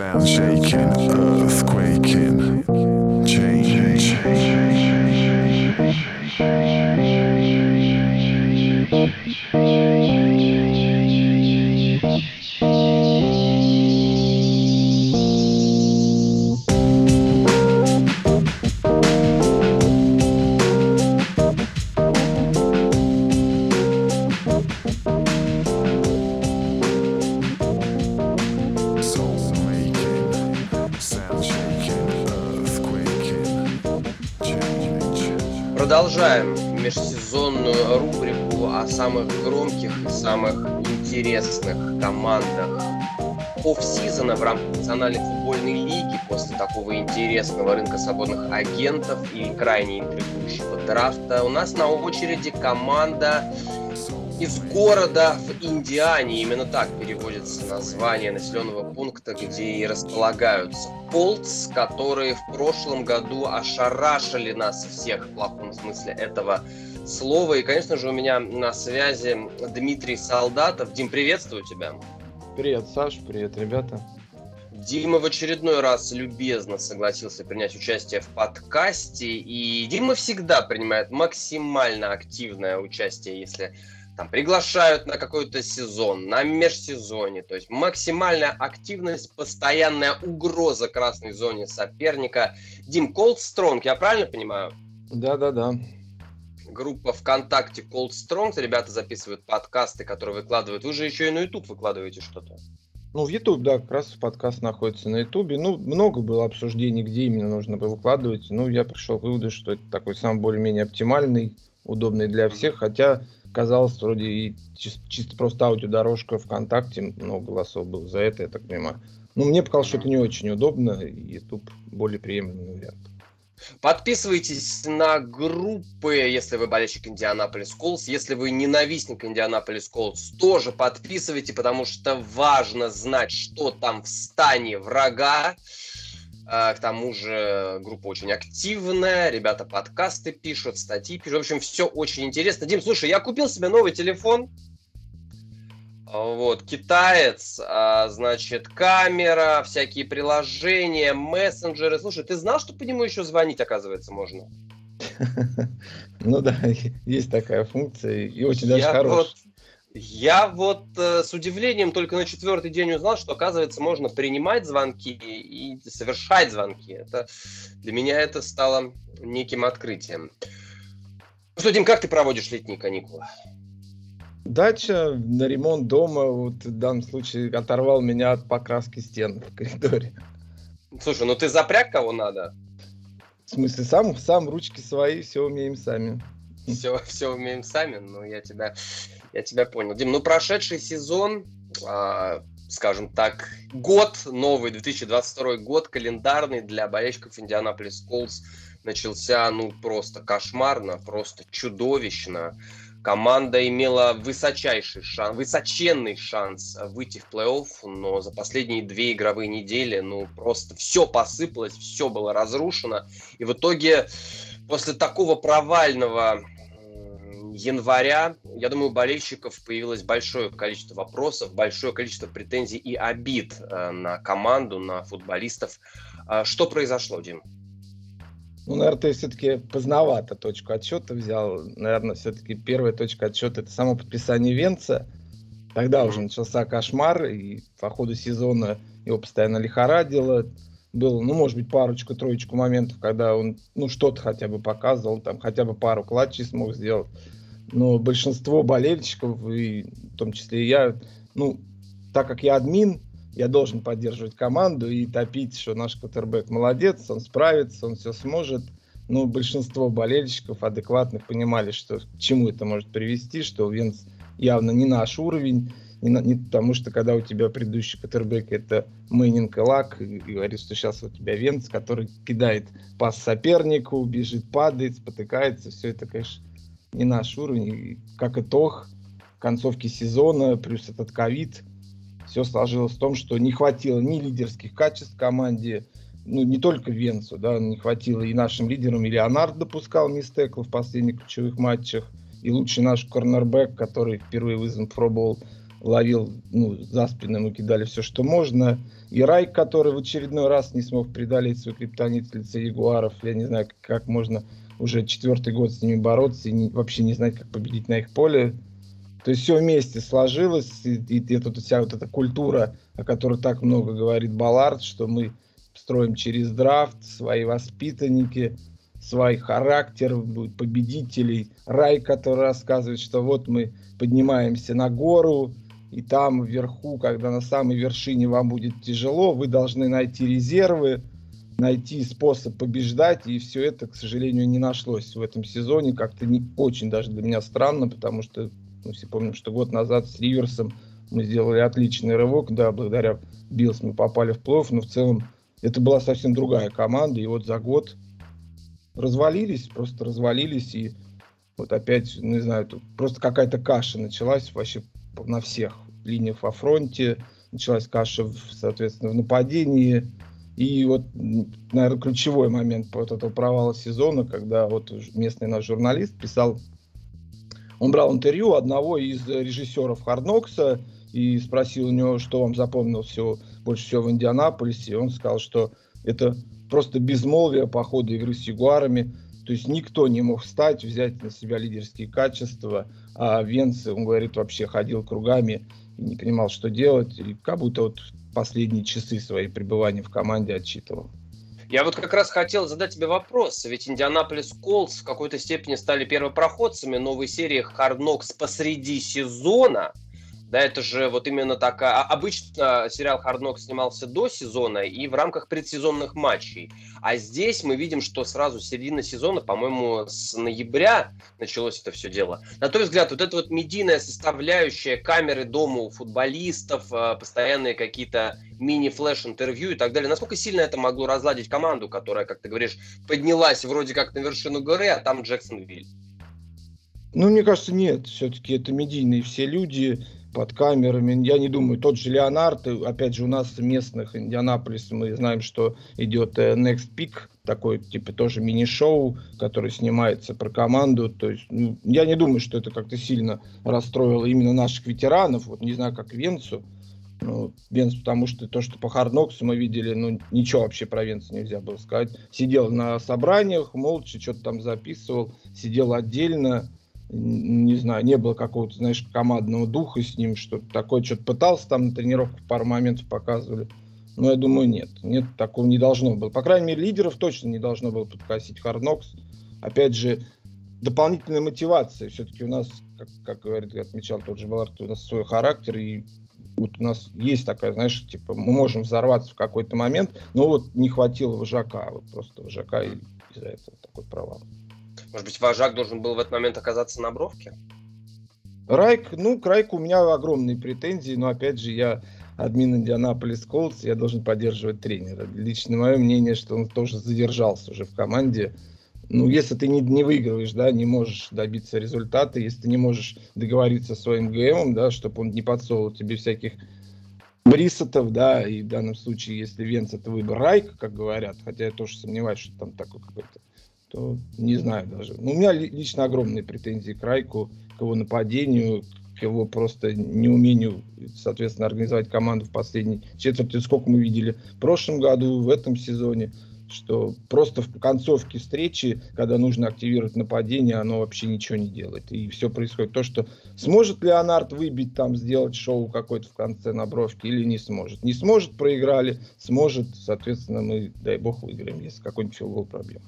Sound shaking, earth quaking, офсизона в рамках Национальной футбольной лиги после такого интересного рынка свободных агентов и крайне интригующего драфта. У нас на очереди команда из города в Индиане. Именно так переводится название населенного пункта, где и располагаются Колтс, которые в прошлом году ошарашили нас всех в плохом смысле этого слова. И, конечно же, у меня на связи Дмитрий Солдатов. Дим, приветствую тебя. Привет, Саш, привет, ребята. Дима в очередной раз любезно согласился принять участие в подкасте. И Дима всегда принимает максимально активное участие, если там приглашают на какой-то сезон, на межсезоне. То есть максимальная активность, постоянная угроза красной зоне соперника. Дим, Cold Strong, я правильно понимаю? Да-да-да. Группа ВКонтакте Cold Strong. Ребята записывают подкасты, которые выкладывают. Вы же еще и на YouTube выкладываете что-то. Ну, в YouTube, да, как раз подкаст находится на YouTube. Ну, много было обсуждений, где именно нужно было выкладывать. Ну, я пришел к выводу, что это такой самый более-менее оптимальный, удобный для всех. Хотя, казалось, вроде и чис- чисто просто аудиодорожка ВКонтакте, много голосов было за это, я так понимаю. Ну, мне показалось, что это не очень удобно, и YouTube более приемлемый вариант. Подписывайтесь на группы, если вы болельщик Индианаполис Колс. Если вы ненавистник Индианаполис Колс, тоже подписывайте, потому что важно знать, что там в стане врага. А, К тому же группа очень активная, ребята подкасты пишут, статьи пишут. В общем, все очень интересно. Дим, слушай, я купил себе новый телефон. Вот, китаец, а, значит, камера, всякие приложения, мессенджеры. Слушай, ты знал, что по нему еще звонить, оказывается, можно? Ну да, есть такая функция, и очень даже хорошая. я вот э, с удивлением только на четвертый день узнал, что, оказывается, можно принимать звонки и совершать звонки. Это, для меня это стало неким открытием. Ну что, Дим, как ты проводишь летние каникулы? Дача на ремонт дома, вот в данном случае, оторвал меня от покраски стен в коридоре. Слушай, ну ты запряг кого надо? В смысле, сам, сам ручки свои, все умеем сами. Все, все умеем сами, ну я тебя, я тебя понял. Дим, ну прошедший сезон, а, скажем так, год новый, 2022 год, календарный для болельщиков Индианаполис Колс начался, ну, просто кошмарно, просто чудовищно. Команда имела высочайший шанс, высоченный шанс выйти в плей-офф, но за последние две игровые недели, ну, просто все посыпалось, все было разрушено. И в итоге, после такого провального января, я думаю, у болельщиков появилось большое количество вопросов, большое количество претензий и обид э, на команду, на футболистов. А Что произошло, Дим? Ну, наверное, ты все-таки поздновато точку отсчета взял. Наверное, все-таки первая точка отсчета это само подписание Венца. Тогда уже начался кошмар, и по ходу сезона его постоянно лихорадило. Было, ну, может быть, парочку-троечку моментов, когда он, ну, что-то хотя бы показывал, там, хотя бы пару клатчей смог сделать. Но большинство болельщиков, и в том числе и я, ну, так как я админ, я должен поддерживать команду и топить, что наш квотербек молодец, он справится, он все сможет. Но большинство болельщиков адекватных понимали, что к чему это может привести, что Венц явно не наш уровень, не, на- не потому что когда у тебя предыдущий квотербек это Мэннинг и Лак, и говорит, что сейчас у тебя Венц, который кидает пас сопернику, бежит, падает, спотыкается, все это, конечно, не наш уровень. И как итог концовки сезона, плюс этот ковид, все сложилось в том, что не хватило ни лидерских качеств команде, ну, не только Венцу, да, не хватило и нашим лидерам, и Леонард допускал missed tackle в последних ключевых матчах, и лучший наш корнербэк, который впервые вызван пробовал, ловил ну, за спины, мы кидали все, что можно. И Райк, который в очередной раз не смог преодолеть свой криптонит в лице Ягуаров. Я не знаю, как можно уже четвертый год с ними бороться и не, вообще не знать, как победить на их поле. То есть все вместе сложилось, и, и, и тут вся вот эта культура, о которой так много говорит Баллард, что мы строим через драфт, свои воспитанники, свой характер победителей. Рай, который рассказывает, что вот мы поднимаемся на гору, и там вверху, когда на самой вершине вам будет тяжело, вы должны найти резервы, найти способ побеждать, и все это, к сожалению, не нашлось в этом сезоне. Как-то не очень даже для меня странно, потому что мы все помним, что год назад с Риверсом мы сделали отличный рывок, да, благодаря Биллс мы попали в плей но в целом это была совсем другая команда, и вот за год развалились, просто развалились, и вот опять, не знаю, просто какая-то каша началась вообще на всех линиях во фронте, началась каша, соответственно, в нападении, и вот, наверное, ключевой момент вот этого провала сезона, когда вот местный наш журналист писал, он брал интервью одного из режиссеров Харднокса и спросил у него, что вам запомнил всего, больше всего в Индианаполисе. И он сказал, что это просто безмолвие по ходу игры с Ягуарами. То есть никто не мог встать, взять на себя лидерские качества, а Венц, он говорит, вообще ходил кругами и не понимал, что делать, и как будто вот последние часы своей пребывания в команде отчитывал. Я вот как раз хотел задать тебе вопрос, ведь Индианаполис Колс в какой-то степени стали первопроходцами новой серии Hard Knocks посреди сезона – да, это же вот именно такая... А, обычно сериал Knocks снимался до сезона и в рамках предсезонных матчей. А здесь мы видим, что сразу середина сезона, по-моему, с ноября началось это все дело. На твой взгляд, вот эта вот медийная составляющая камеры дома у футболистов, а, постоянные какие-то мини-флеш-интервью и так далее, насколько сильно это могло разладить команду, которая, как ты говоришь, поднялась вроде как на вершину горы, а там Джексонвиль? Ну, мне кажется, нет. Все-таки это медийные все люди под камерами. Я не думаю, тот же Леонард, опять же, у нас местных Индианаполис, мы знаем, что идет э, Next Peak, такой, типа, тоже мини-шоу, который снимается про команду. То есть, ну, я не думаю, что это как-то сильно расстроило именно наших ветеранов. Вот не знаю, как Венцу. Ну, Венц, потому что то, что по Хардноксу мы видели, ну, ничего вообще про Венца нельзя было сказать. Сидел на собраниях, молча что-то там записывал, сидел отдельно, не знаю, не было какого-то, знаешь, командного духа с ним, что такое, что-то пытался там на тренировках пару моментов показывали. Но я думаю, нет. Нет, такого не должно было. По крайней мере, лидеров точно не должно было подкосить Харнокс. Опять же, дополнительная мотивация. Все-таки у нас, как, как говорит, отмечал тот же Балард, у нас свой характер, и вот у нас есть такая, знаешь, типа, мы можем взорваться в какой-то момент, но вот не хватило вожака, вот просто вожака, и из-за этого такой провал. Может быть, вожак должен был в этот момент оказаться на бровке? Райк, ну, к Райку у меня огромные претензии, но опять же, я админ Индианаполис Колдс, я должен поддерживать тренера. Лично мое мнение, что он тоже задержался уже в команде. Ну, если ты не, не выигрываешь, да, не можешь добиться результата, если ты не можешь договориться с своим ГМом, да, чтобы он не подсовывал тебе всяких Брисотов, да, и в данном случае, если Венц это выбор Райка, как говорят, хотя я тоже сомневаюсь, что там такой какой-то то не знаю даже. Ну, у меня лично огромные претензии к Райку, к его нападению, к его просто неумению, соответственно, организовать команду в последней четверти. Сколько мы видели в прошлом году, в этом сезоне, что просто в концовке встречи, когда нужно активировать нападение, оно вообще ничего не делает. И все происходит то, что сможет Леонард выбить, там, сделать шоу какое-то в конце на бровке или не сможет. Не сможет, проиграли, сможет, соответственно, мы, дай бог, выиграем, если какой-нибудь филгол пробьем.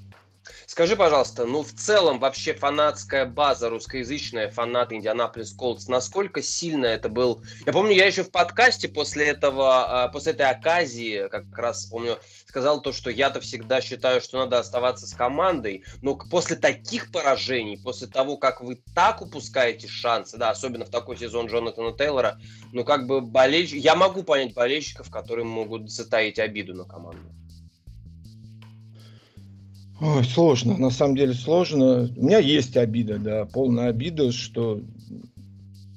Скажи, пожалуйста, ну в целом вообще фанатская база русскоязычная, фанаты Индианаполис Колдс, насколько сильно это был? Я помню, я еще в подкасте после этого, а, после этой оказии, как раз помню, сказал то, что я-то всегда считаю, что надо оставаться с командой, но после таких поражений, после того, как вы так упускаете шансы, да, особенно в такой сезон Джонатана Тейлора, ну как бы болельщик, я могу понять болельщиков, которые могут затаить обиду на команду. Ой, сложно, на самом деле сложно. У меня есть обида, да, полная обида, что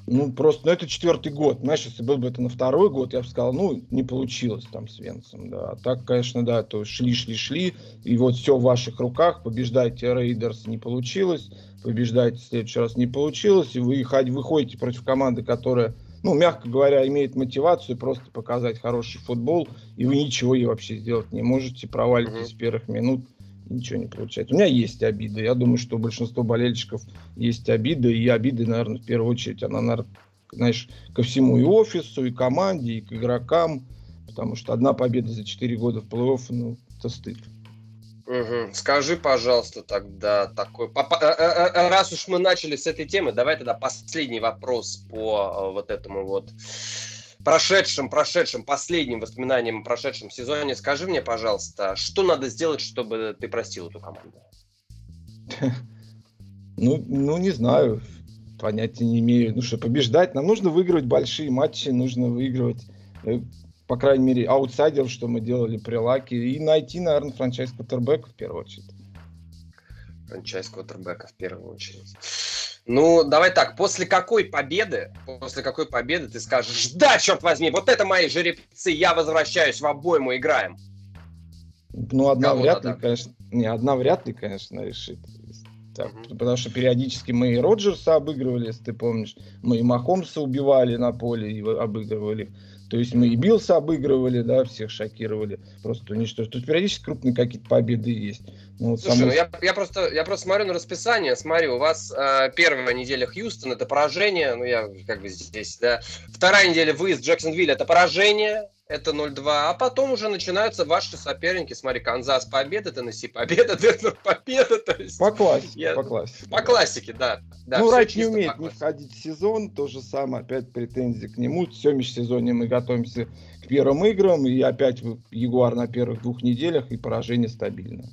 ну, просто, ну, это четвертый год. Знаешь, если был бы это на второй год, я бы сказал, ну, не получилось там с Венцем, да. А так, конечно, да, то шли, шли, шли, и вот все в ваших руках, побеждайте Рейдерс, не получилось, побеждайте в следующий раз, не получилось, и вы выходите против команды, которая ну, мягко говоря, имеет мотивацию просто показать хороший футбол, и вы ничего и вообще сделать не можете, провалитесь с первых минут, ничего не получается. У меня есть обиды, я думаю, что у большинства болельщиков есть обиды, и обиды, наверное, в первую очередь, она, наверное, знаешь, ко всему и офису, и команде, и к игрокам, потому что одна победа за 4 года в плей-офф, ну, это стыд. Скажи, пожалуйста, тогда такой... Э, э, э, раз уж мы начали с этой темы, давай тогда последний вопрос по вот этому вот прошедшим, прошедшим, последним воспоминаниям о прошедшем сезоне. Скажи мне, пожалуйста, что надо сделать, чтобы ты простил эту команду? Ну, ну, не знаю, понятия не имею. Ну что, побеждать? Нам нужно выигрывать большие матчи, нужно выигрывать по крайней мере, аутсайдеров, что мы делали при Лаке, и найти, наверное, франчайз квотербека в первую очередь. Франчайз квотербека в первую очередь. Ну, давай так, после какой победы, после какой победы ты скажешь, да, черт возьми, вот это мои жеребцы, я возвращаюсь в обойму, играем. Ну, одна Кого вряд ли, конечно, не, одна вряд ли, конечно, решит. Так, угу. Потому что периодически мы и Роджерса обыгрывали, если ты помнишь, мы и Махомса убивали на поле и обыгрывали. То есть мы и Билса обыгрывали, да, всех шокировали, просто уничтожили. То есть периодически крупные какие-то победы есть. Ну, Слушай, само... ну я, я, просто, я просто смотрю на расписание, смотрю, у вас э, первая неделя Хьюстон, это поражение, ну я как бы здесь, да. Вторая неделя выезд Джексонвилл, это поражение, это 0-2, а потом уже начинаются ваши соперники. Смотри, Канзас победа, Теннесси победа, Денвер победа. То есть по классике, я... по классике. По классике, да. да ну, Райт не умеет не входить в сезон, то же самое, опять претензии к нему. Все межсезонье мы готовимся к первым играм, и опять Ягуар на первых двух неделях, и поражение стабильное.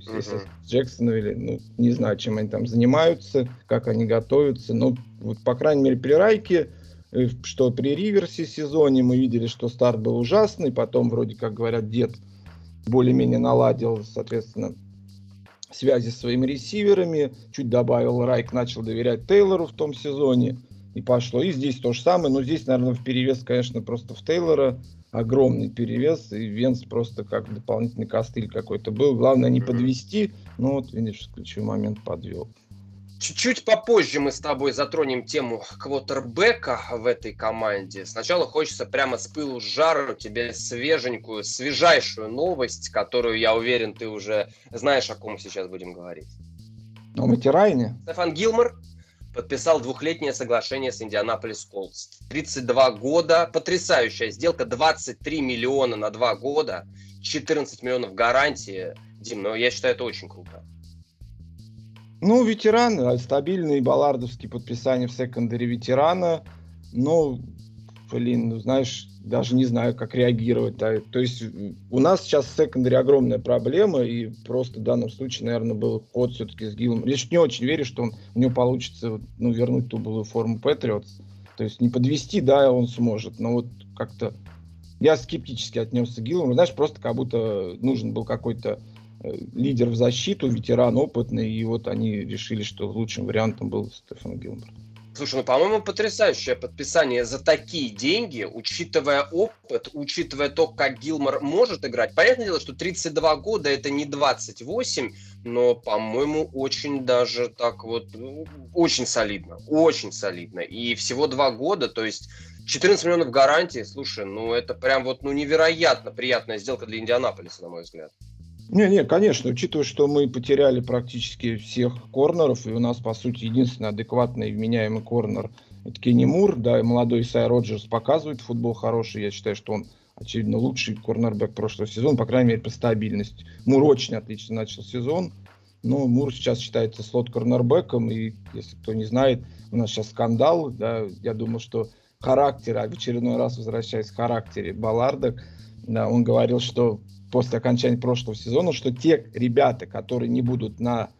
То есть, угу. если Джексоновille, ну, не знаю, чем они там занимаются, как они готовятся, но вот, по крайней мере, при Райке Э, что при Риверсе сезоне мы видели, что старт был ужасный, потом вроде как говорят, дед более-менее наладил, соответственно, связи с своими ресиверами, чуть добавил Райк, начал доверять Тейлору в том сезоне, и пошло. И здесь то же самое, но здесь, наверное, в перевес, конечно, просто в Тейлора огромный перевес, и Венс просто как дополнительный костыль какой-то был. Главное не подвести, но вот, видишь, ключевой момент подвел. Чуть-чуть попозже мы с тобой затронем тему квотербека в этой команде. Сначала хочется прямо с пылу с жару тебе свеженькую, свежайшую новость, которую, я уверен, ты уже знаешь, о ком сейчас будем говорить. О Матирайне. Стефан Гилмор подписал двухлетнее соглашение с Индианаполис Колдс. 32 года, потрясающая сделка, 23 миллиона на 2 года, 14 миллионов гарантии. Дим, ну я считаю, это очень круто. Ну, ветеран, а стабильный баллардовский подписание в секондаре ветерана. Ну, блин, ну, знаешь, даже не знаю, как реагировать. Да. То есть у нас сейчас в секондаре огромная проблема, и просто в данном случае, наверное, был ход все-таки с Гиллом. Я не очень верю, что он, у него получится ну, вернуть ту былую форму Патриотс. То есть не подвести, да, он сможет, но вот как-то я скептически отнесся к Гиллу. Знаешь, просто как будто нужен был какой-то Э, лидер в защиту, ветеран опытный, и вот они решили, что лучшим вариантом был Стефан Гилмор. Слушай, ну, по-моему, потрясающее подписание за такие деньги, учитывая опыт, учитывая то, как Гилмор может играть. Понятное дело, что 32 года это не 28, но, по-моему, очень даже так вот, ну, очень солидно, очень солидно. И всего два года, то есть 14 миллионов гарантии, слушай, ну это прям вот ну невероятно приятная сделка для Индианаполиса, на мой взгляд. Не, не, конечно, учитывая, что мы потеряли практически всех корнеров, и у нас, по сути, единственный адекватный вменяемый корнер это Кенни Мур, да, и молодой Сай Роджерс показывает футбол хороший, я считаю, что он, очевидно, лучший корнербэк прошлого сезона, по крайней мере, по стабильности. Мур очень отлично начал сезон, но Мур сейчас считается слот-корнербэком, и, если кто не знает, у нас сейчас скандал, да, я думаю, что характер, а в очередной раз возвращаясь к характере Балларда, да, он говорил, что после окончания прошлого сезона, что те ребята, которые не будут на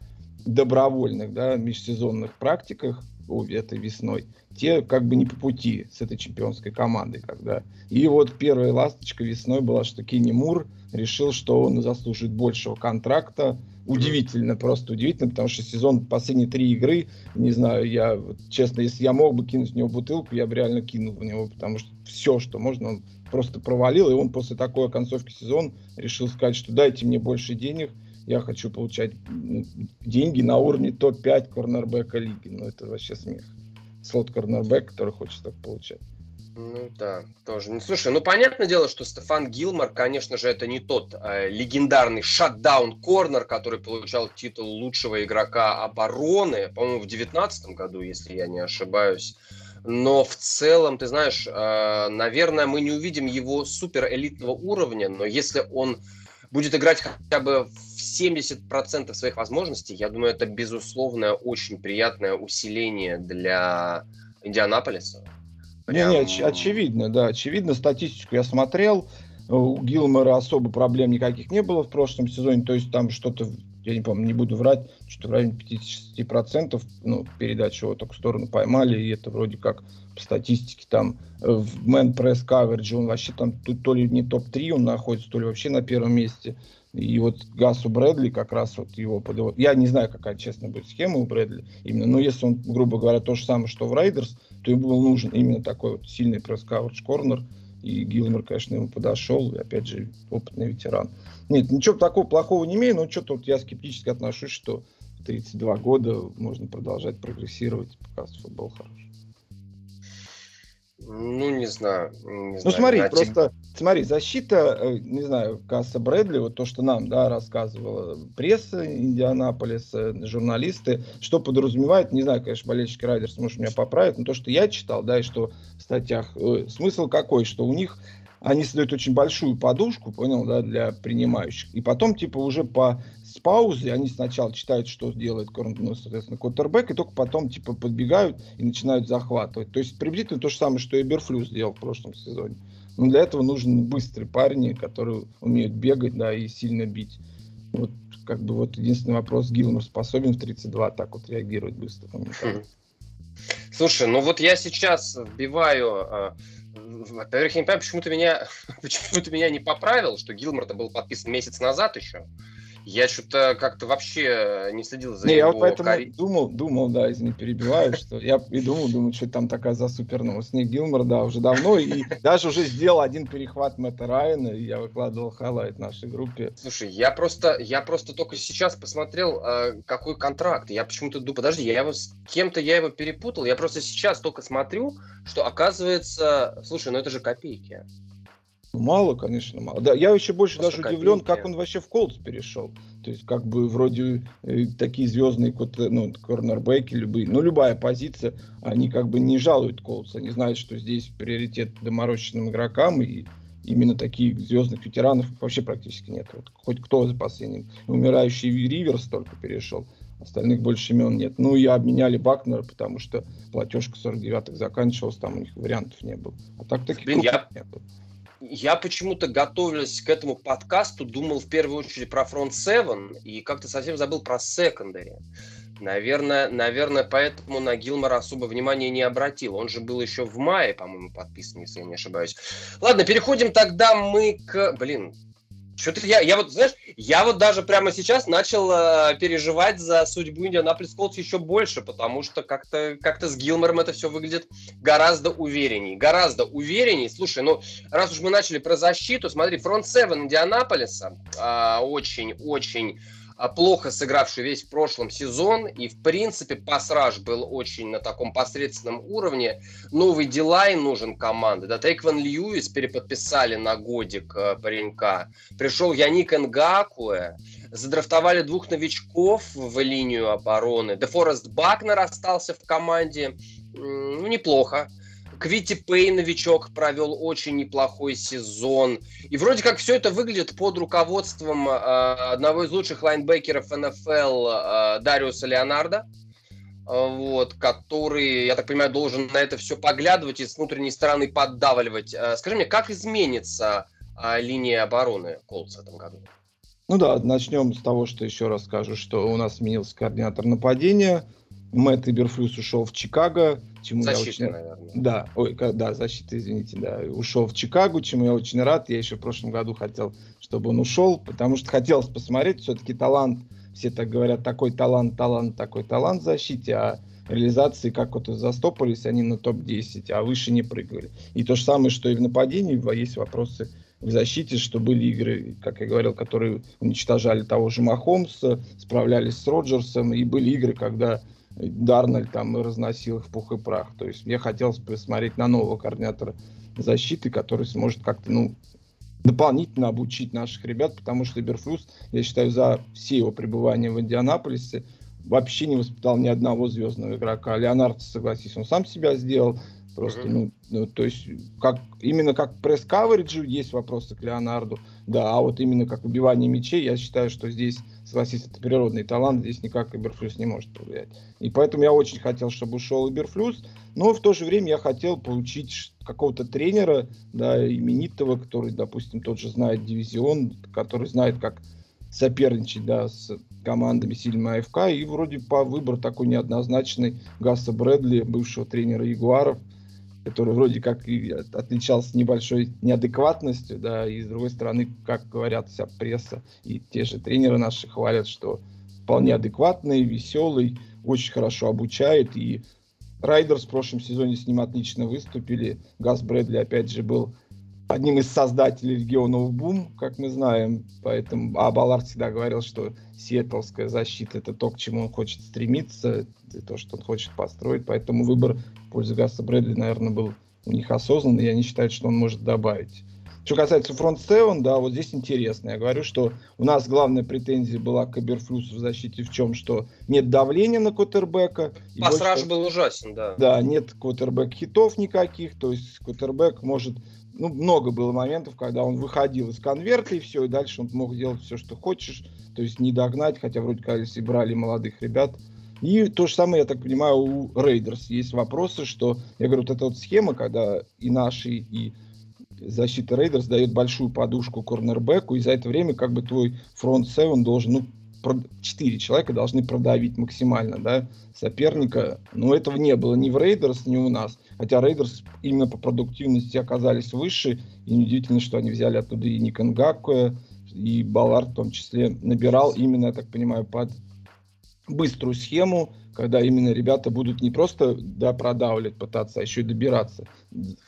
добровольных, да, межсезонных практиках этой весной, те как бы не по пути с этой чемпионской командой. Когда... И вот первая ласточка весной была, что Кенни Мур решил, что он заслужит большего контракта. Удивительно, просто удивительно, потому что сезон, последние три игры, не знаю, я, честно, если я мог бы кинуть в него бутылку, я бы реально кинул в него, потому что все, что можно, он просто провалил, и он после такой концовки сезона решил сказать, что дайте мне больше денег, я хочу получать ну, деньги на уровне топ-5 корнербека лиги. Ну, это вообще смех. Слот корнербек, который хочет так получать. Ну да, тоже. Ну слушай, ну понятное дело, что Стефан Гилмор, конечно же, это не тот э, легендарный шатдаун корнер, который получал титул лучшего игрока обороны, по-моему, в девятнадцатом году, если я не ошибаюсь. Но в целом, ты знаешь, э, наверное, мы не увидим его супер элитного уровня, но если он будет играть хотя бы в 70% своих возможностей, я думаю, это безусловно очень приятное усиление для Индианаполиса. Прям... Не, не, оч- очевидно, да, очевидно, статистику я смотрел, у Гилмора особо проблем никаких не было в прошлом сезоне, то есть там что-то, я не помню, не буду врать, что-то в районе 50% ну, передач его только в сторону поймали, и это вроде как по статистике там э, в Man Press Coverage он вообще там тут то ли не топ-3 он находится, то ли вообще на первом месте. И вот Гасу Брэдли как раз вот его подвод. Я не знаю, какая, честно, будет схема у Брэдли именно, но если он, грубо говоря, то же самое, что в Райдерс, то ему был нужен именно такой вот сильный пресс-кавердж корнер, и Гилмер, конечно, ему подошел, и опять же, опытный ветеран. Нет, ничего такого плохого не имею, но что-то вот я скептически отношусь, что 32 года можно продолжать прогрессировать, показывать футбол хороший. Ну, не знаю. Не ну, знаю. смотри, Знаете, просто, смотри, защита, э, не знаю, Касса Брэдли, вот то, что нам, да, рассказывала пресса Индианаполиса, журналисты, что подразумевает, не знаю, конечно, болельщики Райдерс, может, меня поправят, но то, что я читал, да, и что в статьях, э, смысл какой, что у них они создают очень большую подушку, понял, да, для принимающих. И потом, типа, уже по с паузы они сначала читают, что делает, ну, соответственно, Коттербек, и только потом, типа, подбегают и начинают захватывать. То есть, приблизительно то же самое, что и Берфлю сделал в прошлом сезоне. Но для этого нужны быстрые парни, которые умеют бегать, да, и сильно бить. Вот, как бы, вот единственный вопрос, Гилмор способен в 32 так вот реагировать быстро? Хм. Слушай, ну вот я сейчас вбиваю а, во-первых, я не понимаю, почему ты меня, почему ты меня не поправил, что Гилмор-то был подписан месяц назад еще. Я что-то как-то вообще не следил за не, его я вот поэтому карь... думал, думал, да, извини, перебиваю, что я и думал, думаю, что там такая за супер новость. Не Гилмор, да, уже давно, и даже уже сделал один перехват Мэтта Райана, и я выкладывал хайлайт нашей группе. Слушай, я просто, я просто только сейчас посмотрел, э, какой контракт. Я почему-то думаю, подожди, я его с кем-то я его перепутал. Я просто сейчас только смотрю, что оказывается, слушай, ну это же копейки. Ну, мало, конечно, мало. Да, я еще больше Просто даже удивлен, как он вообще в Колдс перешел. То есть, как бы, вроде э, такие звездные кот- ну, корнербеки, любые, ну, любая позиция, они как бы не жалуют Колдс. Они знают, что здесь приоритет доморощенным игрокам, и именно таких звездных ветеранов вообще практически нет. Вот хоть кто за последним. Умирающий Риверс только перешел. Остальных больше имен нет. Ну и обменяли Бакнера, потому что платежка 49-х заканчивалась, там у них вариантов не было. А так таких Блин, я- крупных нету. Я почему-то, готовясь к этому подкасту, думал в первую очередь про Front 7 и как-то совсем забыл про Secondary. Наверное, наверное, поэтому на Гилмора особо внимания не обратил. Он же был еще в мае, по-моему, подписан, если я не ошибаюсь. Ладно, переходим тогда мы к... Блин, что-то я, я вот, знаешь, я вот даже прямо сейчас начал э, переживать за судьбу Индианаполис Колдс еще больше, потому что как-то как с Гилмором это все выглядит гораздо уверенней. Гораздо уверенней. Слушай, ну, раз уж мы начали про защиту, смотри, фронт 7 Индианаполиса очень-очень а, плохо сыгравший весь прошлом сезон, и, в принципе, pass rush был очень на таком посредственном уровне. Новый D-line нужен команде. Да, Тайкван Льюис переподписали на годик э, паренька. Пришел Янник Нгакуэ. Задрафтовали двух новичков в линию обороны. Дефорест Бакнер остался в команде. Ну, неплохо. Квитти Пей, новичок, провел очень неплохой сезон. И вроде как все это выглядит под руководством э, одного из лучших лайнбекеров НФЛ э, Дариуса Леонарда. Э, Вот, который, я так понимаю, должен на это все поглядывать и с внутренней стороны поддавливать. Э, Скажи мне, как изменится э, линия обороны Колдс в этом году? Ну да, начнем с того, что еще раз скажу, что у нас сменился координатор нападения. Мэтт Иберфлюс ушел в Чикаго, чему я Защита, очень... наверное. Да, ой, да, защита, извините, да, ушел в Чикаго, чему я очень рад. Я еще в прошлом году хотел, чтобы он ушел, потому что хотелось посмотреть, все-таки талант, все так говорят, такой талант, талант, такой талант в защите, а реализации как вот застопались они на топ-10, а выше не прыгали. И то же самое, что и в нападении, есть вопросы в защите, что были игры, как я говорил, которые уничтожали того же Махомса, справлялись с Роджерсом, и были игры, когда Дарнель там разносил их в пух и прах. То есть мне хотелось посмотреть на нового координатора защиты, который сможет как-то, ну, дополнительно обучить наших ребят, потому что Берфлюс, я считаю, за все его пребывание в Индианаполисе вообще не воспитал ни одного звездного игрока. Леонард, согласись, он сам себя сделал. Просто, ну, ну, то есть, как, именно как пресс-кавериджу есть вопросы к Леонарду, да, а вот именно как убивание мячей, я считаю, что здесь, согласись, это природный талант, здесь никак Иберфлюс не может повлиять. И поэтому я очень хотел, чтобы ушел Иберфлюс, но в то же время я хотел получить какого-то тренера, да, именитого, который, допустим, тот же знает дивизион, который знает, как соперничать, да, с командами сильным АФК, и вроде по выбор такой неоднозначный Гасса Брэдли, бывшего тренера Ягуаров, который вроде как и отличался небольшой неадекватностью, да, и с другой стороны, как говорят вся пресса и те же тренеры наши хвалят, что вполне адекватный, веселый, очень хорошо обучает, и Райдерс в прошлом сезоне с ним отлично выступили. Газ Брэдли, опять же, был одним из создателей регионов Бум, как мы знаем. Поэтому, а Баллард всегда говорил, что сиэтлская защита это то, к чему он хочет стремиться, то, что он хочет построить. Поэтому выбор в пользу Гаса Брэдли, наверное, был у них осознанный, и они считают, что он может добавить. Что касается фронт 7, да, вот здесь интересно. Я говорю, что у нас главная претензия была к Эберфлюсу в защите в чем, что нет давления на квотербека. Pass rush был ужасен, да. Да, нет квотербек хитов никаких, то есть квотербек может ну, много было моментов, когда он выходил из конверта и все, и дальше он мог делать все, что хочешь, то есть не догнать, хотя вроде как если брали молодых ребят. И то же самое, я так понимаю, у Рейдерс есть вопросы, что, я говорю, вот эта вот схема, когда и наши, и защита Рейдерс дает большую подушку корнербеку, и за это время как бы твой фронт 7 должен, ну, четыре человека должны продавить максимально, да, соперника. Но этого не было ни в Рейдерс, ни у нас. Хотя Рейдерс именно по продуктивности оказались выше. И неудивительно, что они взяли оттуда Янника Нгакуэ, и Баллард в том числе набирал именно, я так понимаю, под быструю схему, когда именно ребята будут не просто да, продавливать, пытаться, а еще и добираться,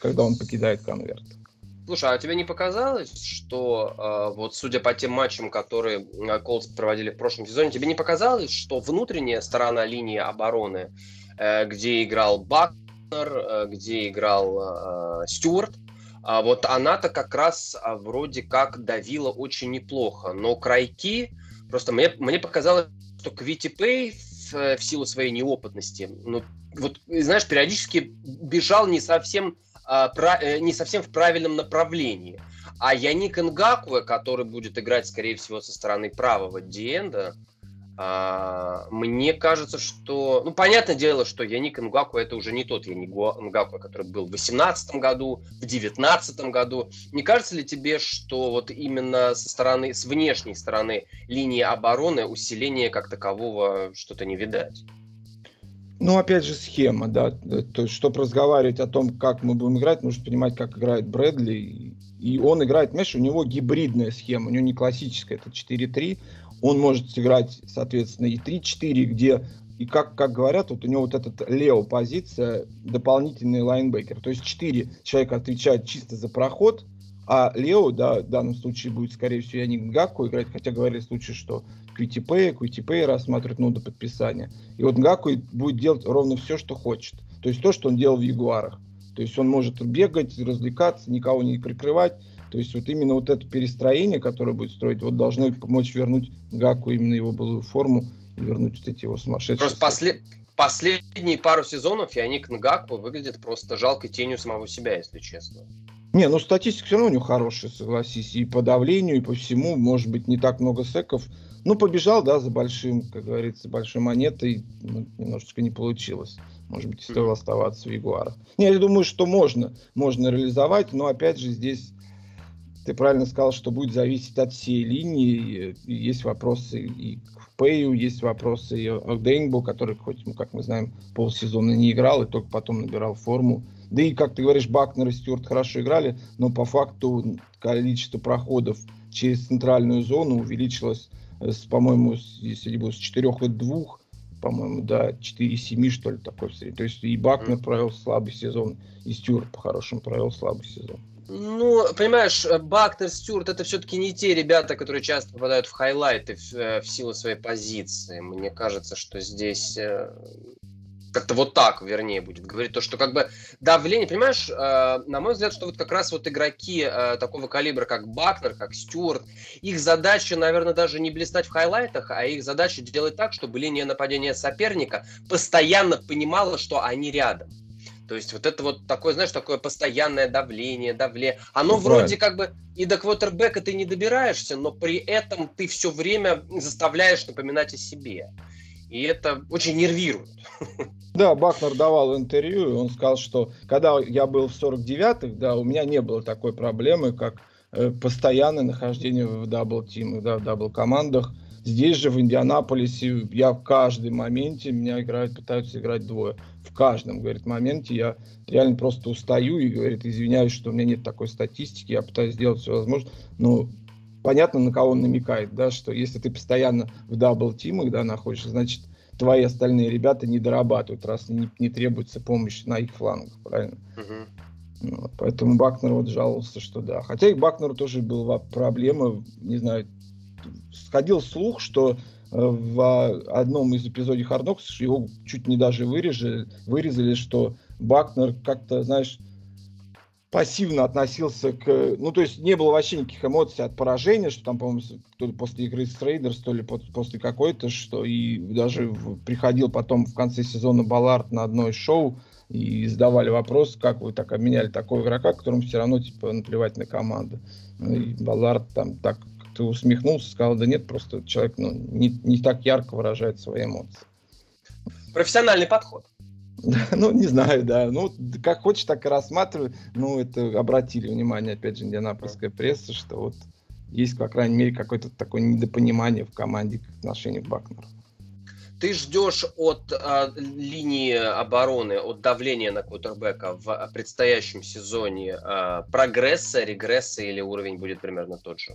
когда он покидает конверт. Слушай, а тебе не показалось, что э, вот судя по тем матчам, которые Колс проводили в прошлом сезоне, тебе не показалось, что внутренняя сторона линии обороны, э, где играл э, где играл э, Стюарт, а вот она-то как раз а, вроде как давила очень неплохо. Но крайки, просто мне, мне показалось, что Квити Пей в, в силу своей неопытности, ну, вот, знаешь, периодически бежал не совсем а, э, не совсем в правильном направлении. А Яник Нгакуэ, который будет играть, скорее всего, со стороны правого Диэнда, а, мне кажется, что... Ну, понятное дело, что Яник Нгакуэ это уже не тот Яник Нгакуэ, который был в 2018 году, в 2019 году. Не кажется ли тебе, что вот именно со стороны, с внешней стороны линии обороны усиления как такового что-то не видать? Ну, опять же, схема, да. То есть, чтобы разговаривать о том, как мы будем играть, нужно понимать, как играет Брэдли. И он играет, понимаешь, у него гибридная схема, у него не классическая, это 4-3. Он может сыграть, соответственно, и 3-4, где, и как, как говорят, вот у него вот этот Лео позиция, дополнительный лайнбекер. То есть 4 человека отвечают чисто за проход, а Лео, да, в данном случае будет, скорее всего, Яник Гаку играть, хотя говорили случае, что QTP, QTP рассматривать ну, до подписания. И вот Гаку будет делать ровно все, что хочет. То есть то, что он делал в Ягуарах. То есть он может бегать, развлекаться, никого не прикрывать. То есть вот именно вот это перестроение, которое будет строить, вот должно помочь вернуть Гаку именно его былую форму и вернуть вот эти его сумасшедшие... Просто после... последние пару сезонов Яник Нгаку выглядит просто жалкой тенью самого себя, если честно. Не, ну статистика все равно у него хорошая, согласись. И по давлению, и по всему, может быть, не так много секов, ну, побежал, да, за большим, как говорится, большой монетой, ну, немножечко не получилось. Может быть, стоило оставаться в Ягуарах. Не, я думаю, что можно, можно реализовать, но опять же здесь ты правильно сказал, что будет зависеть от всей линии. Есть вопросы и к Пэю, есть вопросы и к Дейнгбу, который, хоть, ну, как мы знаем, полсезона не играл и только потом набирал форму. Да и, как ты говоришь, Бакнер и Стюарт хорошо играли, но по факту количество проходов через центральную зону увеличилось с, по-моему, если не было с 4 и 2, по-моему, да, 4-7, что ли, такой в среднем. То есть и Бакнер провел слабый сезон, и Стюарт по-хорошему провел слабый сезон. Ну, понимаешь, Бактер, Стюарт это все-таки не те ребята, которые часто попадают в хайлайты в, э, в силу своей позиции. Мне кажется, что здесь э, как-то вот так, вернее, будет говорить то, что как бы давление, понимаешь, э, на мой взгляд, что вот как раз вот игроки э, такого калибра, как Бакнер, как Стюарт, их задача, наверное, даже не блистать в хайлайтах, а их задача делать так, чтобы линия нападения соперника постоянно понимала, что они рядом. То есть вот это вот такое, знаешь, такое постоянное давление, давление. Оно ну, вроде как бы и до квотербека ты не добираешься, но при этом ты все время заставляешь напоминать о себе. И это очень нервирует. Да, Бакнер давал интервью, и он сказал, что когда я был в 49-х, да, у меня не было такой проблемы, как э, постоянное нахождение в double team ах, да, в double командах. Здесь же, в Индианаполисе, я в каждом моменте, меня играют, пытаются играть двое в каждом, говорит, моменте я реально просто устаю и, говорит, извиняюсь, что у меня нет такой статистики, я пытаюсь сделать все возможное, но понятно, на кого он намекает, да, что если ты постоянно в double team ах, да, находишься, значит, твои остальные ребята не дорабатывают, раз не, не требуется помощь на их флангах, правильно? Uh-huh. Вот, поэтому Бакнер вот жаловался, что да. Хотя и Бакнеру тоже была проблема, не знаю, сходил слух, что в одном из эпизодов Хардокс его чуть не даже вырежали, вырезали, что Бакнер как-то, знаешь, пассивно относился к... Ну, то есть не было вообще никаких эмоций от поражения, что там, по-моему, то ли после игры с Рейдерс, то ли после какой-то, что и даже приходил потом в конце сезона Баллард на одно из шоу, и задавали вопрос, как вы так обменяли такого игрока, которому все равно, типа, наплевать на команду. Ну, и Баллард там так как-то усмехнулся, сказал, да нет, просто человек ну, не, не так ярко выражает свои эмоции. Профессиональный подход. Ну, не знаю, да. Ну, как хочешь, так и рассматривай. Ну, это обратили внимание, опять же, индианапольская пресса, что вот есть, по крайней мере, какое-то такое недопонимание в команде к отношению к Бакнеру. Ты ждешь от э, линии обороны, от давления на квотербека в предстоящем сезоне э, прогресса, регресса или уровень будет примерно тот же?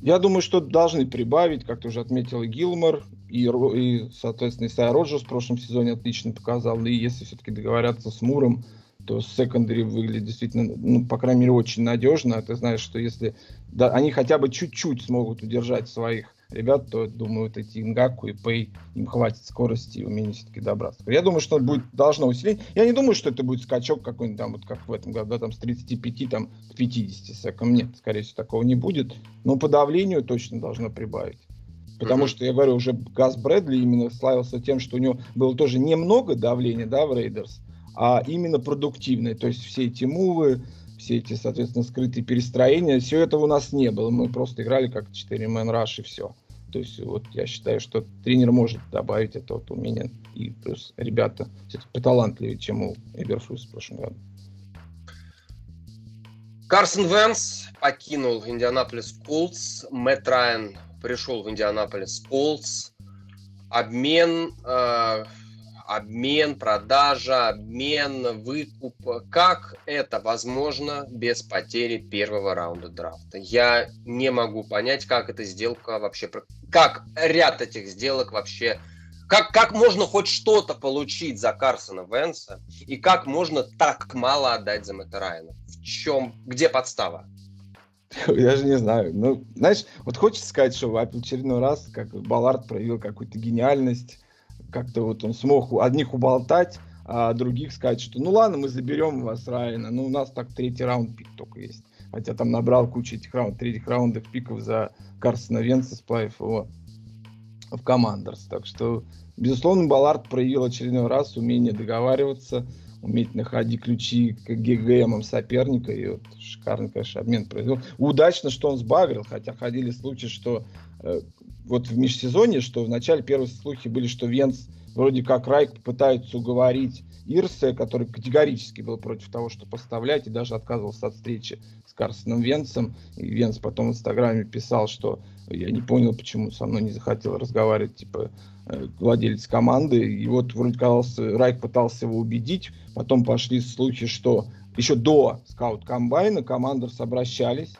Я думаю, что должны прибавить, как ты уже отметил, и Гилмор, и, и соответственно, Исайя Роджерс в прошлом сезоне отлично показал. И если все-таки договорятся с Муром, то секондари выглядит действительно, ну, по крайней мере, очень надежно. Ты знаешь, что если да, они хотя бы чуть-чуть смогут удержать своих ребят, то, думаю, вот эти Ингаку и Пей, им хватит скорости и умения все-таки добраться. Я думаю, что будет, должно усилить. Я не думаю, что это будет скачок какой-нибудь там, вот как в этом году, да, там с 35 там, к 50 секом. Нет, скорее всего, такого не будет. Но по давлению точно должно прибавить. Потому mm-hmm. что, я говорю, уже Газ Брэдли именно славился тем, что у него было тоже немного давления, да, в Рейдерс, а именно продуктивное. То есть все эти мувы, все эти, соответственно, скрытые перестроения, все этого у нас не было. Мы просто играли как 4-мен раш и все. То есть вот я считаю, что тренер может добавить это вот умение. И плюс ребята все-таки поталантливее, чем у Эберфлюс в прошлом году. Карсон Венс покинул Индианаполис Колдс. Мэтт Райан пришел в Индианаполис Колдс. Обмен э, обмен, продажа, обмен, выкуп. Как это возможно без потери первого раунда драфта? Я не могу понять, как эта сделка вообще... Как ряд этих сделок вообще... Как, как можно хоть что-то получить за Карсона Венса и как можно так мало отдать за Мэтта Райана? В чем, где подстава? Я же не знаю. Ну, знаешь, вот хочется сказать, что в очередной раз, как Баллард проявил какую-то гениальность, как-то вот он смог одних уболтать, а других сказать, что ну ладно, мы заберем вас Райана, ну у нас так третий раунд пик только есть. Хотя там набрал кучу этих раунд, третьих раундов пиков за Карсона Венса, сплавив его в Командерс. Так что, безусловно, Баллард проявил очередной раз умение договариваться, уметь находить ключи к ГГМам соперника. И вот шикарный, конечно, обмен произвел. Удачно, что он сбагрил, хотя ходили слухи, что э, вот в межсезонье, что в начале первые слухи были, что Венс вроде как Райк пытается уговорить Ирсе, который категорически был против того, что поставлять, и даже отказывался от встречи с Карсоном Венсом. И Венс потом в Инстаграме писал, что я не понял, почему со мной не захотел разговаривать, типа, владелец команды. И вот вроде казалось, Райк пытался его убедить. Потом пошли слухи, что еще до скаут-комбайна командерс обращались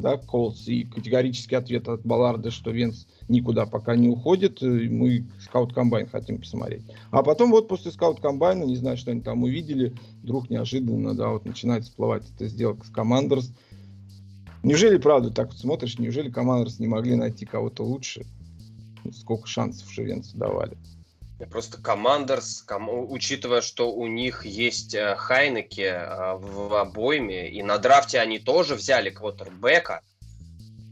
да, Колтс, и категорический ответ от Балларда, что Венц никуда пока не уходит. Мы скаут-комбайн хотим посмотреть. А потом вот после скаут-комбайна, не знаю, что они там увидели, вдруг неожиданно, да, вот начинает всплывать эта сделка с Командерс. Неужели, правда, так вот смотришь, неужели Командерс не могли найти кого-то лучше? Сколько шансов уже Венцу давали? Просто Командерс, учитывая, что у них есть э, Хайнеки э, в обойме, и на драфте они тоже взяли квотербека,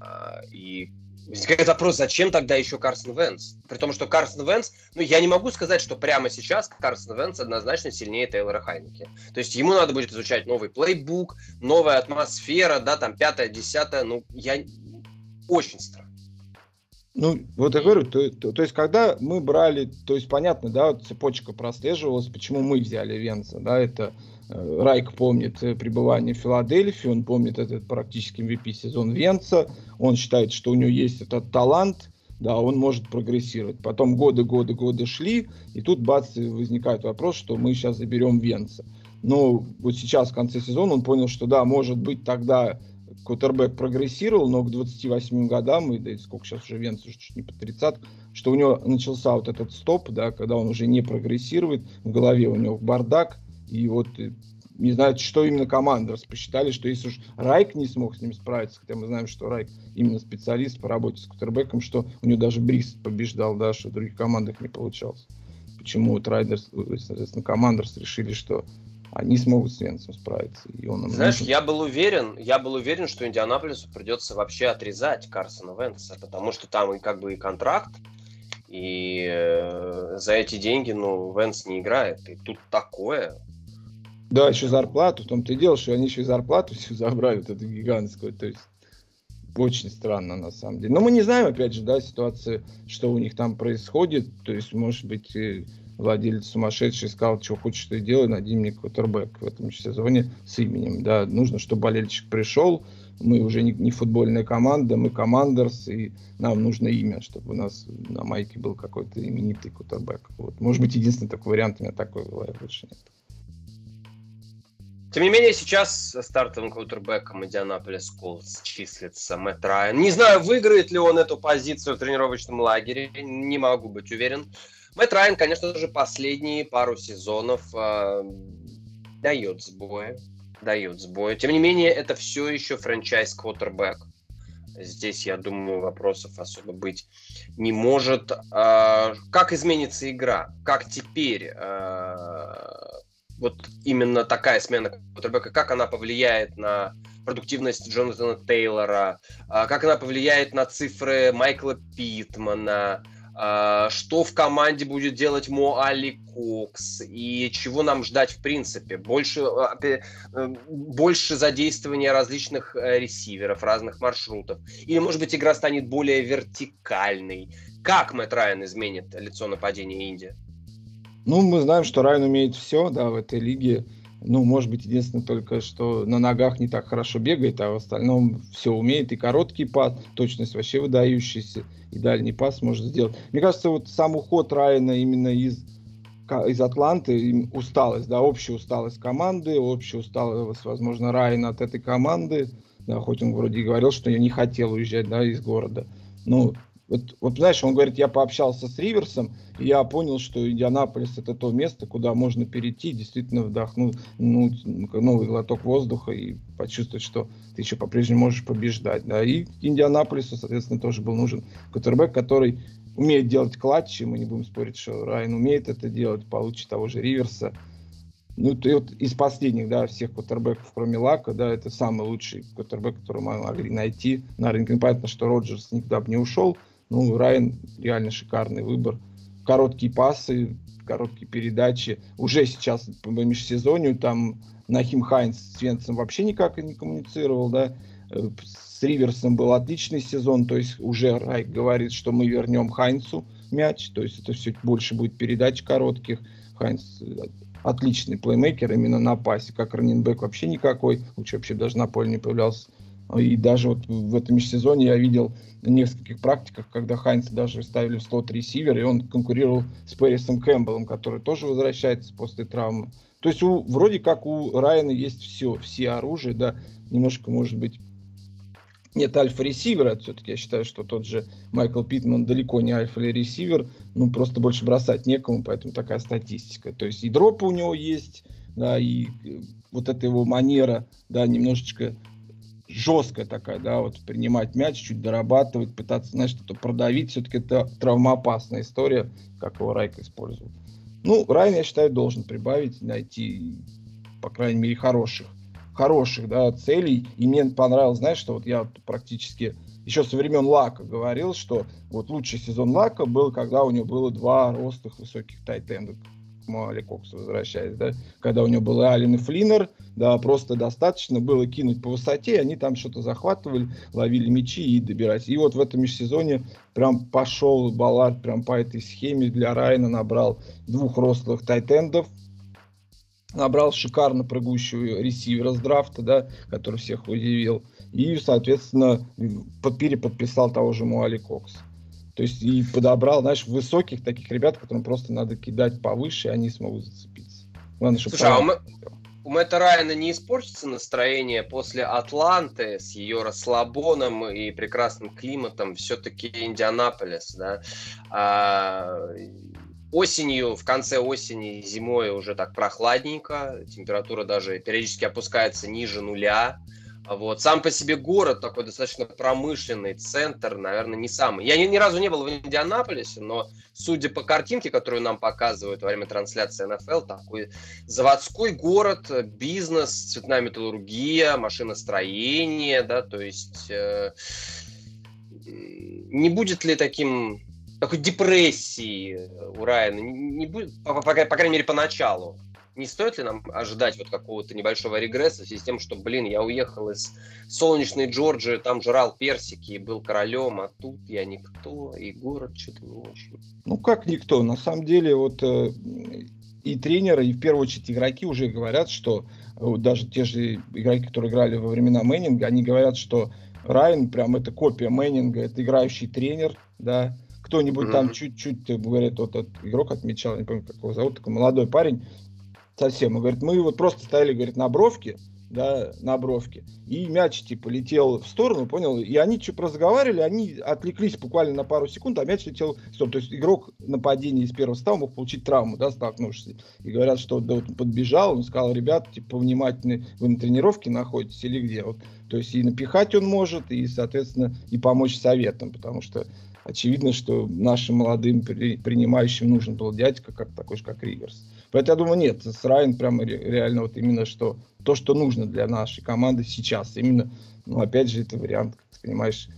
а, и возникает вопрос, зачем тогда еще Карсон Венс? При том, что Карсон Венс, ну, я не могу сказать, что прямо сейчас Карсон Венс однозначно сильнее Тейлора Хайнеки. То есть ему надо будет изучать новый плейбук, новая атмосфера, да, там, пятая, десятая, ну, я... Очень странно. Ну, вот я говорю, то, то, то есть, когда мы брали, то есть, понятно, да, цепочка прослеживалась, почему мы взяли Венца, да, это э, Райк помнит э, пребывание в Филадельфии, он помнит этот практически MVP сезон Венца, он считает, что у него есть этот талант, да, он может прогрессировать. Потом годы, годы, годы шли, и тут бац, возникает вопрос, что мы сейчас заберем Венца. Но вот сейчас в конце сезона он понял, что да, может быть тогда Кутербек прогрессировал, но к 28 годам, и да, сколько сейчас уже Венц, уже чуть не по 30, что у него начался вот этот стоп, да, когда он уже не прогрессирует, в голове у него бардак, и вот э, не знаю, что именно командорс посчитали, что если уж Райк не смог с ним справиться, хотя мы знаем, что Райк именно специалист по работе с кутербеком, что у него даже Брис побеждал, да, что в других командах не получалось. Почему вот Райдерс, э, соответственно, командорс решили, что они смогут с Венцем справиться. И он Знаешь, нужен. я был уверен, я был уверен, что Индианаполису придется вообще отрезать Карсона Венца, потому что там и как бы и контракт, и э, за эти деньги, ну, Венс не играет. И тут такое. Да, еще зарплату, в том-то и дело, что они еще и зарплату все забрали, вот эту гигантскую, то есть очень странно на самом деле. Но мы не знаем, опять же, да, ситуации, что у них там происходит, то есть, может быть, владелец сумасшедший сказал, что хочешь ты делай, найди мне квотербек в этом сезоне с именем. Да, нужно, чтобы болельщик пришел, мы уже не, не футбольная команда, мы командерс, и нам нужно имя, чтобы у нас на майке был какой-то именитый квотербек. Вот. Может быть, единственный такой вариант у меня такой бывает, больше нет. Тем не менее, сейчас стартовым квотербеком Индианаполис Колс числится Мэтт Райан. Не знаю, выиграет ли он эту позицию в тренировочном лагере, не могу быть уверен. Мэтт Райан, конечно же, последние пару сезонов э, дает сбои. Дает сбои. Тем не менее, это все еще франчайз квотербек. Здесь, я думаю, вопросов особо быть не может. Э, как изменится игра? Как теперь э, вот именно такая смена квотербека, как она повлияет на продуктивность Джонатана Тейлора, как она повлияет на цифры Майкла Питмана, что в команде будет делать Мо Али Кокс и чего нам ждать в принципе. Больше, а, э, больше задействования различных э, ресиверов, разных маршрутов. Или, может быть, игра станет более вертикальной. Как Мэтт Райан изменит лицо нападения Индии? Ну, мы знаем, что Райан умеет все, да, в этой лиге. Ну, может быть, единственное только, что на ногах не так хорошо бегает, а в остальном все умеет. И короткий пас, точность вообще выдающаяся, и дальний пас может сделать. Мне кажется, вот сам уход Райана именно из, из Атланты, усталость, да, общая усталость команды, общая усталость, возможно, Райана от этой команды, да, хоть он вроде и говорил, что я не хотел уезжать, да, из города. Ну, вот, вот знаешь, он говорит, я пообщался с Риверсом, и я понял, что Индианаполис это то место, куда можно перейти, действительно вдохнуть ну, новый глоток воздуха и почувствовать, что ты еще по-прежнему можешь побеждать. Да. И Индианаполису, соответственно, тоже был нужен кутербэк, который умеет делать клатчи, мы не будем спорить, что Райан умеет это делать, получит того же Риверса. Ну, ты вот из последних, да, всех кутербэков, кроме Лака, да, это самый лучший кутербэк, который мы могли найти на рынке. Понятно, что Роджерс никуда бы не ушел, ну, Райан реально шикарный выбор. Короткие пасы, короткие передачи. Уже сейчас по межсезонью там Нахим Хайнс с Венцем вообще никак не коммуницировал, да. Э, с Риверсом был отличный сезон, то есть уже Райк говорит, что мы вернем Хайнсу мяч, то есть это все больше будет передач коротких. Хайнс э, отличный плеймейкер именно на пасе, как раненбэк вообще никакой, лучше вообще даже на поле не появлялся. И даже вот в этом межсезоне я видел на нескольких практиках, когда Хайнса даже ставили в слот ресивер, и он конкурировал с Пэрисом Кэмпбеллом, который тоже возвращается после травмы. То есть у, вроде как у Райана есть все, все оружие, да, немножко, может быть, нет альфа-ресивера, все-таки я считаю, что тот же Майкл Питман далеко не альфа-ресивер, ну, просто больше бросать некому, поэтому такая статистика. То есть и дропы у него есть, да, и э, вот эта его манера, да, немножечко жесткая такая, да, вот принимать мяч, чуть дорабатывать, пытаться, знаешь, что-то продавить, все-таки это травмоопасная история, как его Райк использовал. Ну, Райан, я считаю, должен прибавить, найти, по крайней мере, хороших, хороших, да, целей. И мне понравилось, знаешь, что вот я практически еще со времен Лака говорил, что вот лучший сезон Лака был, когда у него было два ростых высоких тайтенда Мали Кокс возвращаясь, да, когда у него был Ален и Флиннер, да, просто достаточно было кинуть по высоте, они там что-то захватывали, ловили мячи и добирались. И вот в этом межсезоне прям пошел Баллард прям по этой схеме для Райана, набрал двух рослых тайтендов, набрал шикарно прыгущего ресивера с драфта, да, который всех удивил, и, соответственно, переподписал того же Муали Кокса. То есть и подобрал, знаешь, высоких таких ребят, которым просто надо кидать повыше, и они смогут зацепиться. Главное, чтобы Слушай, а мы, у Мэтта Райана не испортится настроение после Атланты с ее расслабоном и прекрасным климатом, все-таки Индианаполис, да. А, осенью, в конце осени, зимой уже так прохладненько, температура даже периодически опускается ниже нуля. Вот. Сам по себе город такой достаточно промышленный, центр, наверное, не самый. Я ни, ни разу не был в Индианаполисе, но судя по картинке, которую нам показывают во время трансляции НФЛ, такой заводской город, бизнес, цветная металлургия, машиностроение, да, то есть э, не будет ли таким такой депрессии у Райана? Не, будет, по, по, по крайней мере, поначалу не стоит ли нам ожидать вот какого-то небольшого регресса в связи с тем, что, блин, я уехал из солнечной Джорджии, там жрал персики и был королем, а тут я никто, и город что-то не очень. Ну, как никто? На самом деле, вот э, и тренеры, и в первую очередь игроки уже говорят, что даже те же игроки, которые играли во времена Мэннинга, они говорят, что Райан прям это копия Мэннинга, это играющий тренер, да, кто-нибудь mm-hmm. там чуть-чуть, э, говорит, вот этот игрок отмечал, не помню, как его зовут, такой молодой парень, совсем. Он говорит, мы вот просто стояли, говорит, на бровке, да, на бровке, и мяч, типа, летел в сторону, понял, и они что разговаривали, они отвлеклись буквально на пару секунд, а мяч летел в сторону. То есть игрок нападения из первого става мог получить травму, да, столкнувшись. И говорят, что да, вот он подбежал, он сказал, ребят, типа, внимательны, вы на тренировке находитесь или где? Вот, то есть и напихать он может, и, соответственно, и помочь советам, потому что очевидно, что нашим молодым принимающим нужен был дядька, как такой же, как Риверс. Поэтому я думаю, нет, с Райан прямо реально вот именно что то, что нужно для нашей команды сейчас. Именно, ну, опять же, это вариант, как ты понимаешь,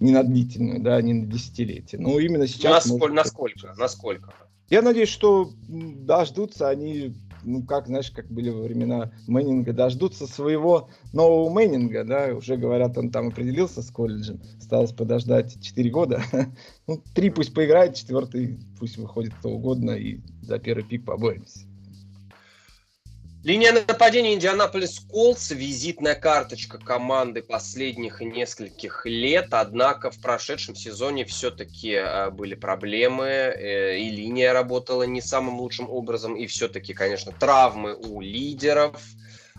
не на длительную, да, не на десятилетие. Но именно сейчас... Насколько? Может... Насколько? насколько? Я надеюсь, что дождутся они ну, как, знаешь, как были во времена Мэннинга, дождутся своего нового Мэннинга, да, уже говорят, он там определился с колледжем, осталось подождать 4 года, ну, три пусть поиграет, четвертый пусть выходит кто угодно, и за первый пик поборемся. Линия нападения Индианаполис Колс – визитная карточка команды последних нескольких лет, однако в прошедшем сезоне все-таки э, были проблемы, э, и линия работала не самым лучшим образом, и все-таки, конечно, травмы у лидеров.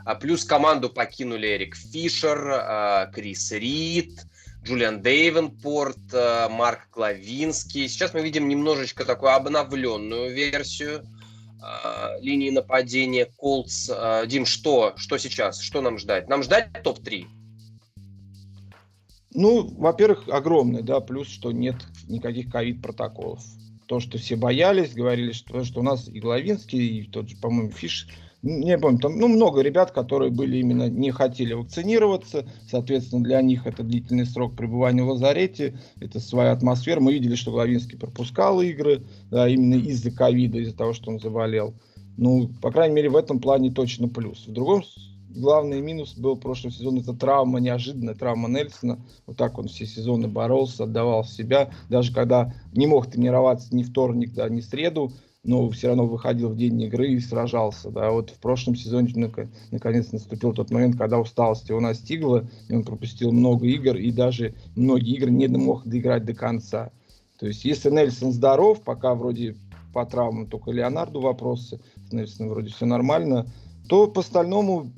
А плюс команду покинули Эрик Фишер, э, Крис Рид, Джулиан Дейвенпорт, Марк Клавинский. Сейчас мы видим немножечко такую обновленную версию – э, линии нападения Колдс. Э, Дим, что? Что сейчас? Что нам ждать? Нам ждать топ-3? Ну, во-первых, огромный, да, плюс, что нет никаких ковид-протоколов. То, что все боялись, говорили, что, что у нас и Главинский, и тот же, по-моему, Фиш не помню, там ну, много ребят, которые были именно не хотели вакцинироваться, соответственно, для них это длительный срок пребывания в лазарете, это своя атмосфера. Мы видели, что Главинский пропускал игры, да, именно из-за ковида, из-за того, что он заболел. Ну, по крайней мере, в этом плане точно плюс. В другом главный минус был в прошлом сезоне, это травма, неожиданная травма Нельсона. Вот так он все сезоны боролся, отдавал себя. Даже когда не мог тренироваться ни вторник, да, ни среду, но все равно выходил в день игры и сражался. Да. Вот в прошлом сезоне наконец наступил тот момент, когда усталость его настигла, и он пропустил много игр, и даже многие игры не мог доиграть до конца. То есть, если Нельсон здоров, пока вроде по травмам только Леонарду вопросы, с Нельсоном вроде все нормально, то по остальному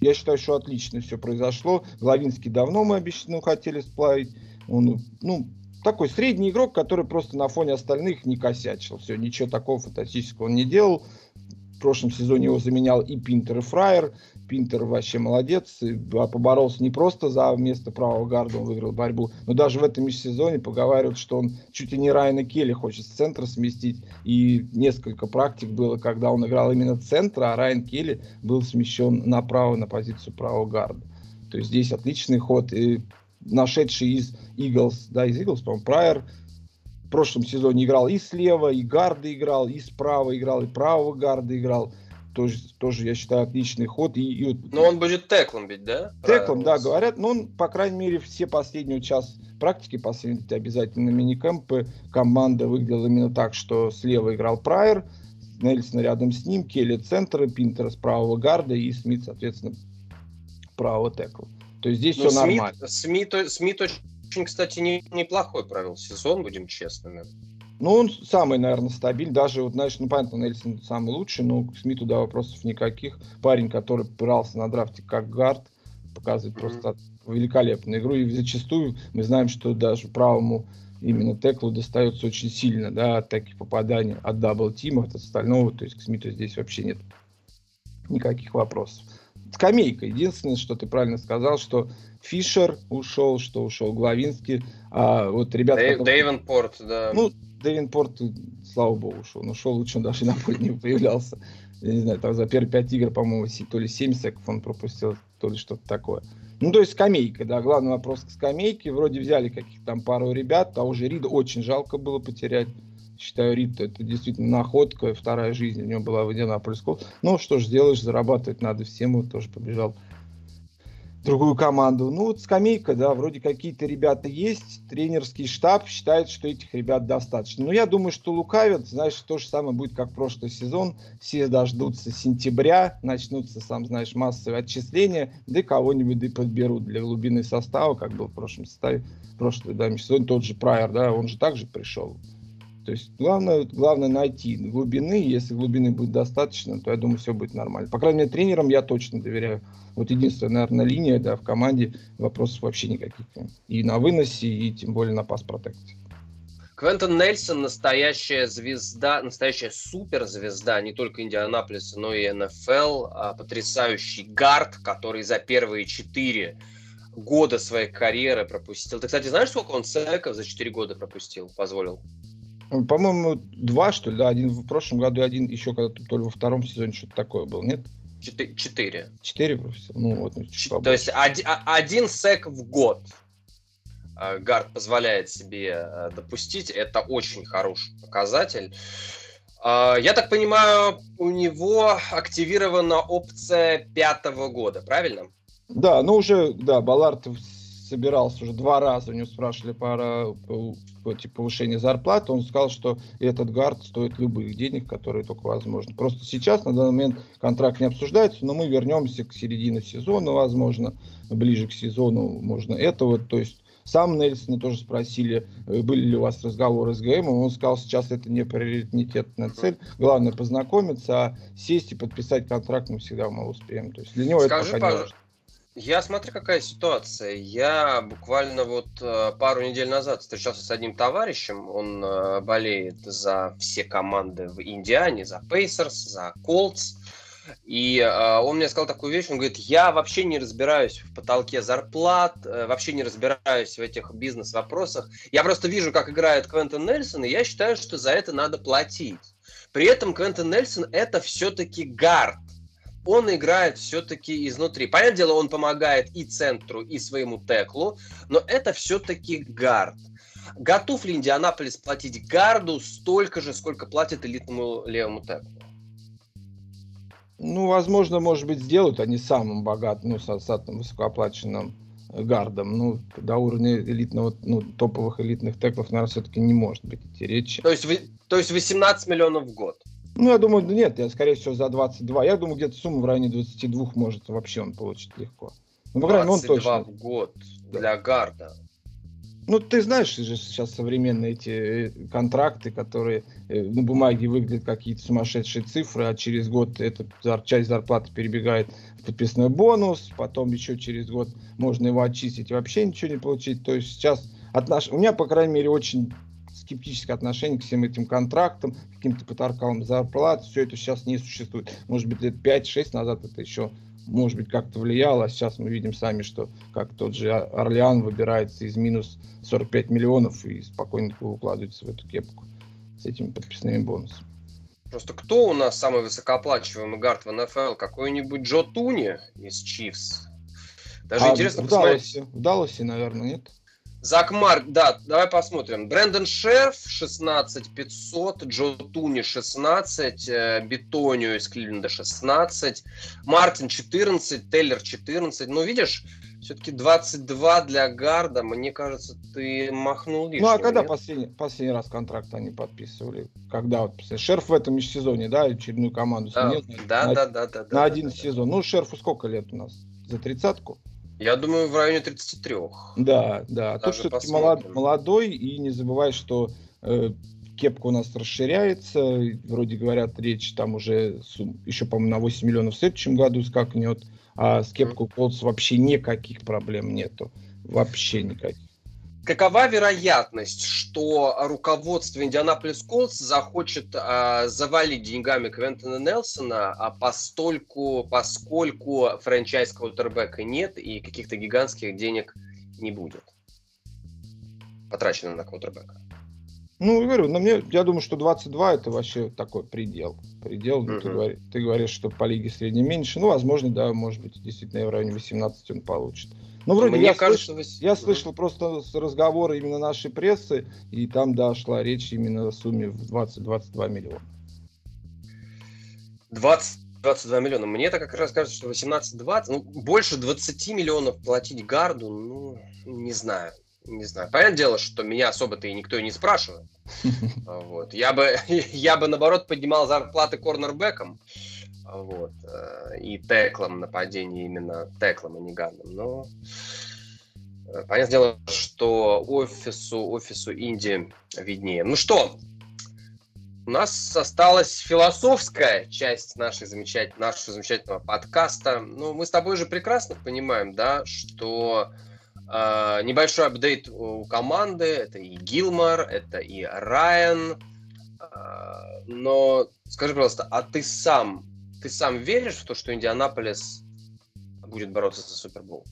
я считаю, что отлично все произошло. Главинский давно мы обещали, ну, хотели сплавить. Он, ну, такой средний игрок, который просто на фоне остальных не косячил. Все, ничего такого фантастического он не делал. В прошлом сезоне его заменял и Пинтер, и Фраер. Пинтер вообще молодец. И поборолся не просто за место правого гарда, он выиграл борьбу, но даже в этом межсезоне поговаривают, что он чуть ли не Райана Келли хочет с центра сместить. И несколько практик было, когда он играл именно центра, а Райан Келли был смещен направо на позицию правого гарда. То есть здесь отличный ход. И нашедший из Eagles, да, из Eagles, по-моему, Прайер, в прошлом сезоне играл и слева, и гарда играл, и справа играл, и правого гарда играл тоже, тоже я считаю, отличный ход. И, и... Но он будет теклом бить, да? Теклом, да, говорят. Но он, по крайней мере, все последние час практики, последние обязательно мини-кэмпы, команда выглядела именно так, что слева играл Прайер, Нельсон рядом с ним, Келли центра, Пинтер с правого гарда и Смит, соответственно, правого тэкла. То есть здесь Но все Смит, нормально. Смит, Смит очень, кстати, не, неплохой провел сезон, будем честными. Ну, он самый, наверное, стабильный. Даже, вот, знаешь, ну, понятно, Нельсон самый лучший, но к Смиту, да, вопросов никаких. Парень, который брался на драфте как гард, показывает mm-hmm. просто великолепную игру. И зачастую мы знаем, что даже правому именно тэклу достается очень сильно, да, от таких попаданий, от double team а, от остального. То есть к Смиту здесь вообще нет никаких вопросов. Скамейка. Единственное, что ты правильно сказал, что Фишер ушел, что ушел Главинский. А вот ребята... Дэйв, которые... Дэйвенпорт, да. Ну, Девинпорт, слава богу, ушел. Но шел лучше, он даже на поле не появлялся. Я не знаю, там за первые пять игр, по-моему, то ли 7 секов он пропустил, то ли что-то такое. Ну, то есть скамейка, да, главный вопрос к скамейке. Вроде взяли каких-то там пару ребят, того же Рида очень жалко было потерять. Считаю, Рид это действительно находка, вторая жизнь у него была в Индианаполис Ну, что ж сделаешь, зарабатывать надо всем, вот тоже побежал другую команду. Ну, вот скамейка, да, вроде какие-то ребята есть. Тренерский штаб считает, что этих ребят достаточно. Но я думаю, что лукавят, знаешь, то же самое будет, как прошлый сезон. Все дождутся сентября, начнутся, сам знаешь, массовые отчисления, да кого-нибудь да подберут для глубины состава, как был в прошлом составе, прошлый, да, сезон, тот же Прайер, да, он же также пришел. То есть главное, главное найти глубины. Если глубины будет достаточно, то я думаю, все будет нормально. По крайней мере, тренерам я точно доверяю. Вот единственная, наверное, линия да, в команде вопросов вообще никаких. И на выносе, и тем более на пас-протекте. Квентон Нельсон настоящая звезда, настоящая суперзвезда не только Индианаполиса, но и НФЛ. А, потрясающий гард, который за первые четыре года своей карьеры пропустил. Ты, кстати, знаешь, сколько он секов за четыре года пропустил, позволил? По-моему, два, что ли, да, один в прошлом году один еще когда-то, то ли во втором сезоне что-то такое был, нет? Четыре. Четыре? Ну, вот. Ну, то есть один, а, один сек в год а, Гард позволяет себе а, допустить. Это очень хороший показатель. Я так понимаю, у него активирована опция пятого года, правильно? Да, ну уже, да, Баллард собирался уже два раза, у него спрашивали пара типа, повышения зарплаты, он сказал, что этот гард стоит любых денег, которые только возможно. Просто сейчас, на данный момент, контракт не обсуждается, но мы вернемся к середине сезона, возможно, ближе к сезону можно это вот, то есть сам Нельсона тоже спросили, э, были ли у вас разговоры с ГМ, он сказал, сейчас это не приоритетная цель, главное познакомиться, а сесть и подписать контракт мы всегда мы успеем. То есть для него Скажи, это пока не важно. Я смотрю, какая ситуация. Я буквально вот э, пару недель назад встречался с одним товарищем. Он э, болеет за все команды в Индиане, за Пейсерс, за Колтс. И э, он мне сказал такую вещь, он говорит, я вообще не разбираюсь в потолке зарплат, э, вообще не разбираюсь в этих бизнес-вопросах. Я просто вижу, как играет Квентон Нельсон, и я считаю, что за это надо платить. При этом Квентон Нельсон это все-таки гард он играет все-таки изнутри. Понятное дело, он помогает и центру, и своему теклу, но это все-таки гард. Готов ли Индианаполис платить гарду столько же, сколько платит элитному левому теклу? Ну, возможно, может быть, сделают они самым богатым, ну, с, с высокооплаченным гардом. Ну, до уровня элитного, ну, топовых элитных теклов, наверное, все-таки не может быть идти речи. То есть, вы, то есть 18 миллионов в год? Ну, я думаю, нет, я, скорее всего, за 22. Я думаю, где-то сумма в районе 22 может вообще он получить легко. Ну, по крайней мере, он точно. в год да. для гарда. Ну, ты знаешь же сейчас современные эти э, контракты, которые э, на бумаге выглядят какие-то сумасшедшие цифры, а через год эта часть зарплаты перебегает в подписной бонус, потом еще через год можно его очистить и вообще ничего не получить. То есть сейчас отнош... у меня, по крайней мере, очень скептическое отношение к всем этим контрактам, каким-то потаркалам зарплат. Все это сейчас не существует. Может быть, лет 5-6 назад это еще может быть, как-то влияло. А сейчас мы видим сами, что как тот же Орлеан выбирается из минус 45 миллионов и спокойно укладывается в эту кепку с этими подписными бонусами. Просто кто у нас самый высокооплачиваемый гард в НФЛ? Какой-нибудь Джо Туни из Чивс? Даже а интересно в посмотреть. Далласе, в Далласе, наверное, нет? Зак Марк, да, давай посмотрим. Брэндон Шерф 16 500, Джо Туни 16, э, Бетонио из Кливленда 16, Мартин 14, Тейлер 14. Ну, видишь, все-таки 22 для Гарда, мне кажется, ты махнул лишнего. Ну, а когда последний, последний раз контракт они подписывали? Когда вот, Шерф в этом сезоне, да, очередную команду да, сменил? Да, на, да, да, да. На да, один да, сезон. Да. Ну, Шерфу сколько лет у нас? За тридцатку? Я думаю, в районе 33. Да, да. Даже Тут все-таки молод, молодой, и не забывай, что э, кепка у нас расширяется. Вроде говорят, речь там уже сум, еще, по-моему, на 8 миллионов в следующем году скакнет. А с кепкой Колдс вообще никаких проблем нету. Вообще никаких. Какова вероятность, что руководство Индианаполис Колдс захочет а, завалить деньгами Квентина Нелсона, а постольку, поскольку франчайз квотербека нет и каких-то гигантских денег не будет потрачено на квотербека? Ну, говорю, но мне, я думаю, что 22 это вообще такой предел. Предел, uh-huh. ты, говоришь, ты говоришь, что по лиге средне меньше. Ну, возможно, да, может быть, действительно, в районе 18 он получит. Ну, вроде Мне я, кажется, слыш... вы... я слышал просто разговоры именно нашей прессы, и там, да, шла речь именно о сумме в 20-22 миллиона. 20 22 миллиона. Мне это как раз кажется, что 18-20, ну, больше 20 миллионов платить гарду, ну, не знаю. Не знаю. Понятное дело, что меня особо-то и никто и не спрашивает. Вот. Я бы, я бы, наоборот, поднимал зарплаты корнербеком вот, э, и теклом нападения именно теклом, а не гардом. Но э, понятное дело, что офису, офису Индии виднее. Ну что, у нас осталась философская часть нашей замечательной, нашего замечательного подкаста. Ну, мы с тобой же прекрасно понимаем, да, что э, небольшой апдейт у команды, это и Гилмор, это и Райан. Э, но скажи, пожалуйста, а ты сам ты сам веришь в то, что Индианаполис будет бороться за Супербол?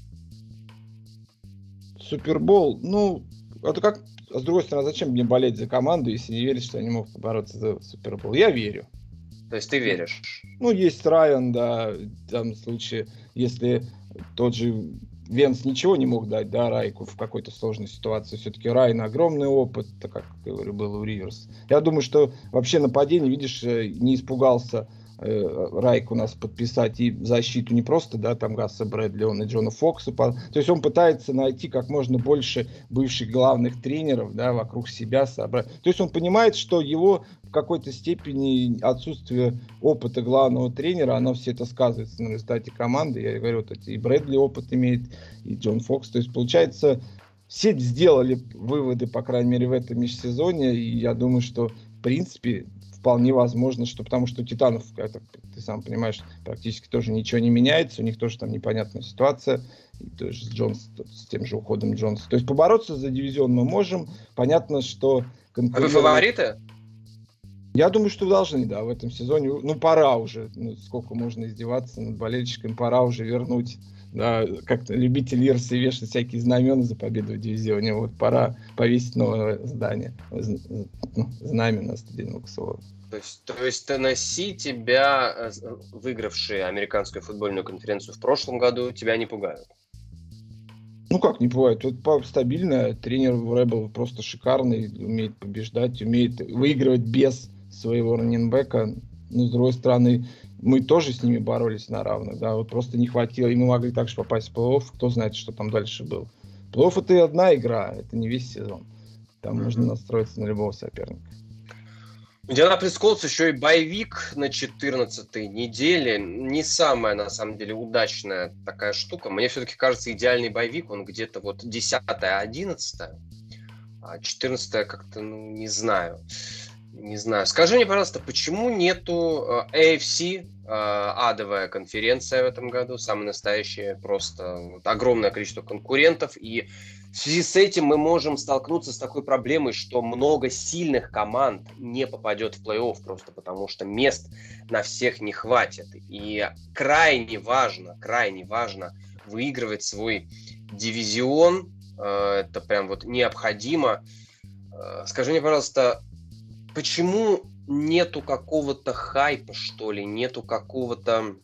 Супербол, ну, это как, а с другой стороны, зачем мне болеть за команду, если не верить, что они могут бороться за Супербол? Я верю. То есть ты веришь? Ну, есть Райан, да, в данном случае, если тот же Венс ничего не мог дать, да, Райку в какой-то сложной ситуации. Все-таки Райан огромный опыт, так как говорю, был у Риверс. Я думаю, что вообще нападение, видишь, э, не испугался Райк у нас подписать и защиту не просто, да, там Гасса Брэдли, он и Джона Фокса. То есть он пытается найти как можно больше бывших главных тренеров, да, вокруг себя собрать. То есть он понимает, что его в какой-то степени отсутствие опыта главного тренера, оно все это сказывается на результате команды. Я говорю, вот эти и Брэдли опыт имеет, и Джон Фокс. То есть получается, все сделали выводы, по крайней мере, в этом межсезоне, и я думаю, что в принципе вполне возможно, что потому что у Титанов, это, ты сам понимаешь, практически тоже ничего не меняется, у них тоже там непонятная ситуация, и тоже с Джонс, с тем же уходом Джонса. То есть побороться за дивизион мы можем. Понятно, что... Конкурент... А вы фавориты? Я думаю, что должны, да, в этом сезоне. Ну, пора уже. Ну, сколько можно издеваться над болельщиками, пора уже вернуть как-то любители Ирсы вешать всякие знамена за победу в дивизионе. Вот пора повесить новое здание, ну, знамя на стадионе Луксова. То есть, то есть Теннесси тебя, э, выигравшие американскую футбольную конференцию в прошлом году, тебя не пугают? Ну как не пугают? Тут стабильно. Тренер Рэббл просто шикарный, умеет побеждать, умеет выигрывать без своего раненбека. Но с другой стороны, мы тоже с ними боролись на равных, да, вот просто не хватило, и мы могли также попасть в плей-офф, кто знает, что там дальше было. Плей-офф это одна игра, это не весь сезон. Там mm-hmm. нужно настроиться на любого соперника. Индианаполис Колдс еще и боевик на 14 неделе. Не самая, на самом деле, удачная такая штука. Мне все-таки кажется, идеальный боевик, он где-то вот 10-11. А 14 как-то, ну, не знаю. Не знаю. Скажи мне, пожалуйста, почему нету э, AFC, э, адовая конференция в этом году, самая настоящая, просто вот, огромное количество конкурентов, и в связи с этим мы можем столкнуться с такой проблемой, что много сильных команд не попадет в плей-офф просто потому, что мест на всех не хватит. И крайне важно, крайне важно выигрывать свой дивизион. Э, это прям вот необходимо. Скажи мне, пожалуйста, почему нету какого-то хайпа, что ли, нету какого-то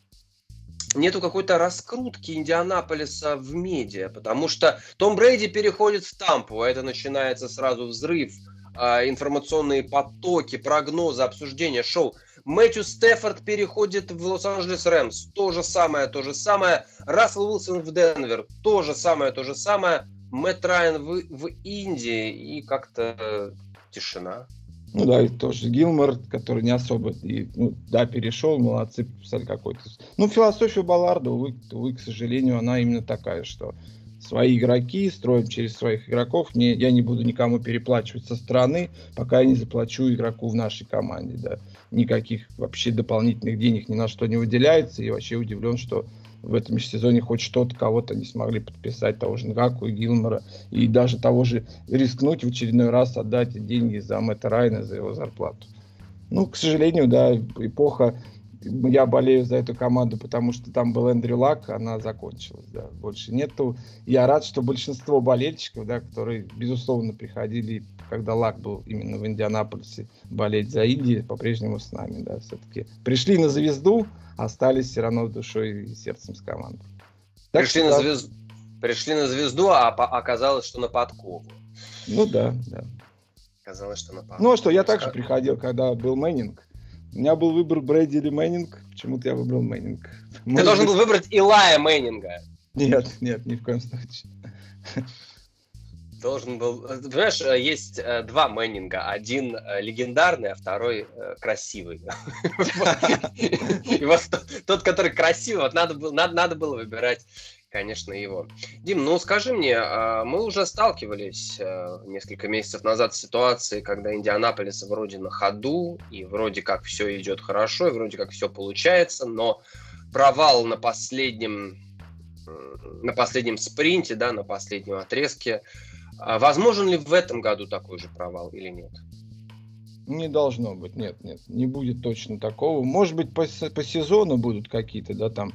нету какой-то раскрутки Индианаполиса в медиа, потому что Том Брейди переходит в Тампу, а это начинается сразу взрыв, а, информационные потоки, прогнозы, обсуждения, шоу. Мэтью Стефорд переходит в Лос-Анджелес Рэмс, то же самое, то же самое. Рассел Уилсон в Денвер, то же самое, то же самое. Мэтт Райан в, в Индии и как-то тишина. Ну да, и тоже Гилмор, который не особо, и, ну, да, перешел, молодцы, писали какой-то. Ну, философия Балларда, увы, увы, к сожалению, она именно такая, что свои игроки строим через своих игроков. Не, я не буду никому переплачивать со стороны, пока я не заплачу игроку в нашей команде. Да. Никаких вообще дополнительных денег ни на что не выделяется. И вообще удивлен, что в этом сезоне хоть что-то кого-то не смогли подписать, того же Нгаку и Гилмора, и даже того же рискнуть в очередной раз отдать деньги за Мэтта Райна, за его зарплату. Ну, к сожалению, да, эпоха, я болею за эту команду, потому что там был Эндрю Лак, она закончилась, да, больше нету. Я рад, что большинство болельщиков, да, которые, безусловно, приходили, когда Лак был именно в Индианаполисе, болеть за Индию, по-прежнему с нами, да, все-таки пришли на звезду, остались все равно душой и сердцем с командой. Так пришли, что, на звезду, пришли на звезду, а оказалось, что на подкову. Ну да, да. Оказалось, что на подкову. Ну а что, я также приходил, когда был Мэннинг. У меня был выбор Брэди или Мэннинг. Почему-то я выбрал Мэннинг. Ты Может должен быть... был выбрать Илая Мэннинга. Нет, нет, ни в коем случае должен был... Э, понимаешь, э, есть э, два Мэннинга. Один легендарный, а второй красивый. И вот тот, который красивый, вот надо было, надо, надо было выбирать конечно, его. Дим, ну скажи мне, а, мы уже сталкивались несколько месяцев назад с ситуацией, когда Индианаполис вроде на ходу, и вроде как все идет хорошо, и вроде как все получается, но провал на последнем на последнем спринте, да, на последнем отрезке а возможен ли в этом году такой же провал или нет? Не должно быть, нет, нет, не будет точно такого. Может быть, по, по сезону будут какие-то, да, там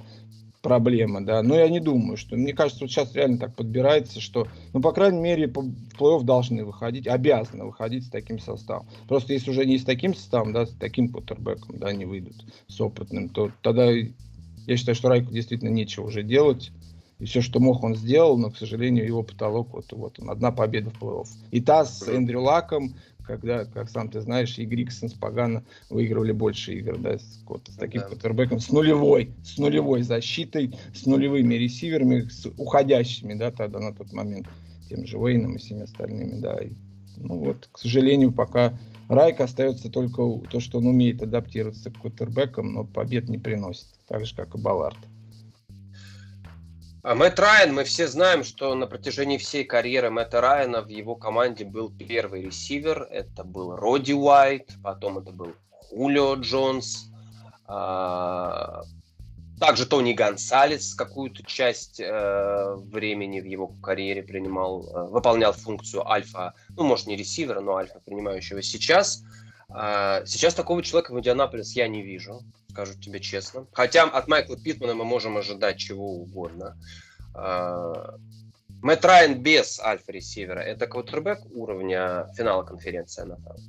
проблемы, да, но я не думаю, что, мне кажется, вот сейчас реально так подбирается, что, ну, по крайней мере, в плей-офф должны выходить, обязаны выходить с таким составом. Просто если уже не с таким составом, да, с таким кутербеком, да, не выйдут с опытным, то тогда я считаю, что Райку действительно нечего уже делать. И все, что мог, он сделал, но, к сожалению, его потолок, вот, вот он, одна победа в плей-офф. И та с Эндрю Лаком, когда, как сам ты знаешь, и Гриксон с Пагано выигрывали больше игр, да, с, вот, с таким да. с нулевой, с нулевой защитой, с нулевыми ресиверами, с уходящими, да, тогда на тот момент, тем же Уэйном и всеми остальными, да. И, ну вот, к сожалению, пока Райк остается только то, что он умеет адаптироваться к квотербекам, но побед не приносит, так же, как и Баллард. А Мэтт Райан, мы все знаем, что на протяжении всей карьеры Мэтта Райана в его команде был первый ресивер. Это был Роди Уайт, потом это был Хулио Джонс, а, также Тони Гонсалес какую-то часть э, времени в его карьере принимал, э, выполнял функцию альфа, ну, может, не ресивера, но альфа принимающего сейчас. Э, сейчас такого человека в Индианаполис я не вижу скажу тебе честно. Хотя от Майкла Питмана мы можем ожидать чего угодно. А, Мэтт Райан без альфа-ресивера – это квотербек уровня финала конференции НФЛ?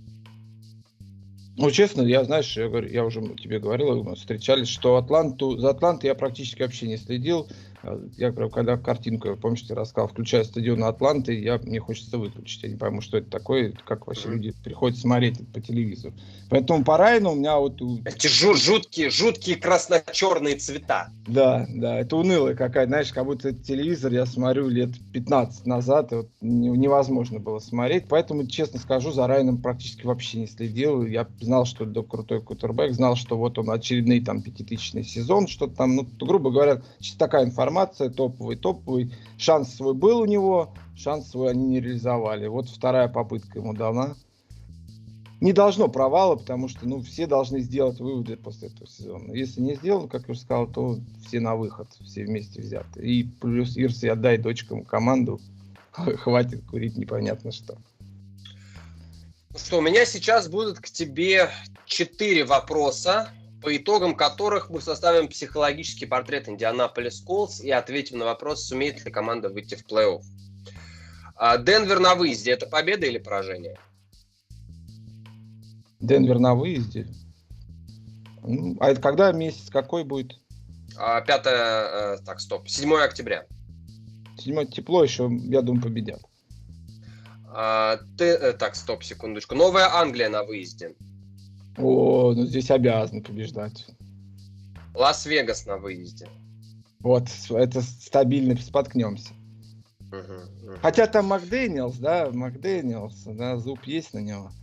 Ну, честно, я, знаешь, я, говорю, я уже тебе говорил, мы встречались, что Атланту, за Атлантой я практически вообще не следил. А, я говорю, когда картинку, я ты рассказал, включая стадион Атланты, я, мне хочется выключить. Я не пойму, что это такое, как вообще люди приходят смотреть по телевизору. Поэтому по Райну у меня вот... Эти жут, жуткие, жуткие красно-черные цвета. Да, да, это уныло какая знаешь, как будто телевизор я смотрю лет 15 назад, и вот невозможно было смотреть. Поэтому, честно скажу, за Райном практически вообще не следил. Я знал, что это крутой кутербэк, знал, что вот он очередный там пятитысячный сезон, что-то там, ну, грубо говоря, такая информация информация, топовый, топовый. Шанс свой был у него, шанс свой они не реализовали. Вот вторая попытка ему дана. Не должно провала, потому что ну, все должны сделать выводы после этого сезона. Если не сделал, как я уже сказал, то все на выход, все вместе взяты. И плюс Ирси отдай дочкам команду, хватит курить непонятно что. Ну что, у меня сейчас будут к тебе четыре вопроса, по итогам которых мы составим психологический портрет Индианаполис Колс и ответим на вопрос, сумеет ли команда выйти в плей-офф. А, Денвер на выезде – это победа или поражение? Денвер на выезде. Ну, а это когда месяц какой будет? 5, а, э, так, стоп, 7 октября. 7 тепло еще, я думаю, победят. А, ты, э, так, стоп, секундочку. Новая Англия на выезде. О, ну здесь обязаны побеждать. Лас-Вегас на выезде. Вот, это стабильно, споткнемся. Угу, угу. Хотя там Макдэниелс, да, Макдэниелс, да, зуб есть на него.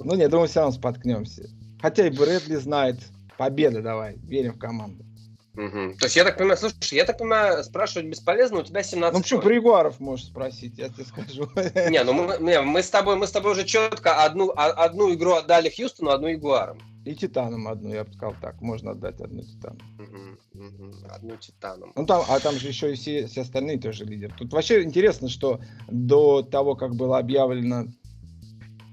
Ну, не, думаю, все равно споткнемся. Хотя и Брэдли знает. Победа давай, верим в команду. Угу. То есть, я так понимаю, слушай, я так понимаю, спрашивать бесполезно, у тебя 17 Ну, про Ягуаров можешь спросить, я тебе скажу. Не, ну мы, не, мы, с тобой, мы с тобой уже четко одну, а, одну игру отдали Хьюстону, одну Ягуарам. И Титанам одну, я бы сказал так, можно отдать одну Титану. Угу, угу, одну Титаном. Ну, там, а там же еще и все, все остальные тоже лидеры. Тут вообще интересно, что до того, как было объявлено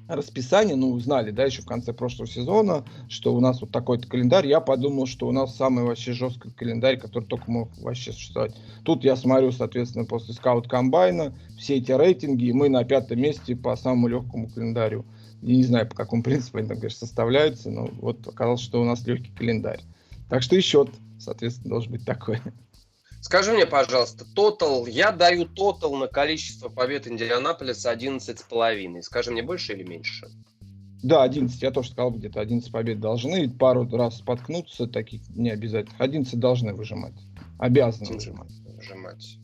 расписание, ну, узнали, да, еще в конце прошлого сезона, что у нас вот такой-то календарь, я подумал, что у нас самый вообще жесткий календарь, который только мог вообще существовать. Тут я смотрю, соответственно, после скаут-комбайна, все эти рейтинги, и мы на пятом месте по самому легкому календарю. Я не знаю, по какому принципу они там, конечно, составляются, но вот оказалось, что у нас легкий календарь. Так что и счет, соответственно, должен быть такой. Скажи мне, пожалуйста, тотал, я даю тотал на количество побед Индианаполиса 11,5. Скажи мне, больше или меньше? Да, 11. Я тоже сказал, где-то 11 побед должны. Пару раз споткнуться, таких не обязательно. 11 должны выжимать. Обязаны выжимать. Выжимать.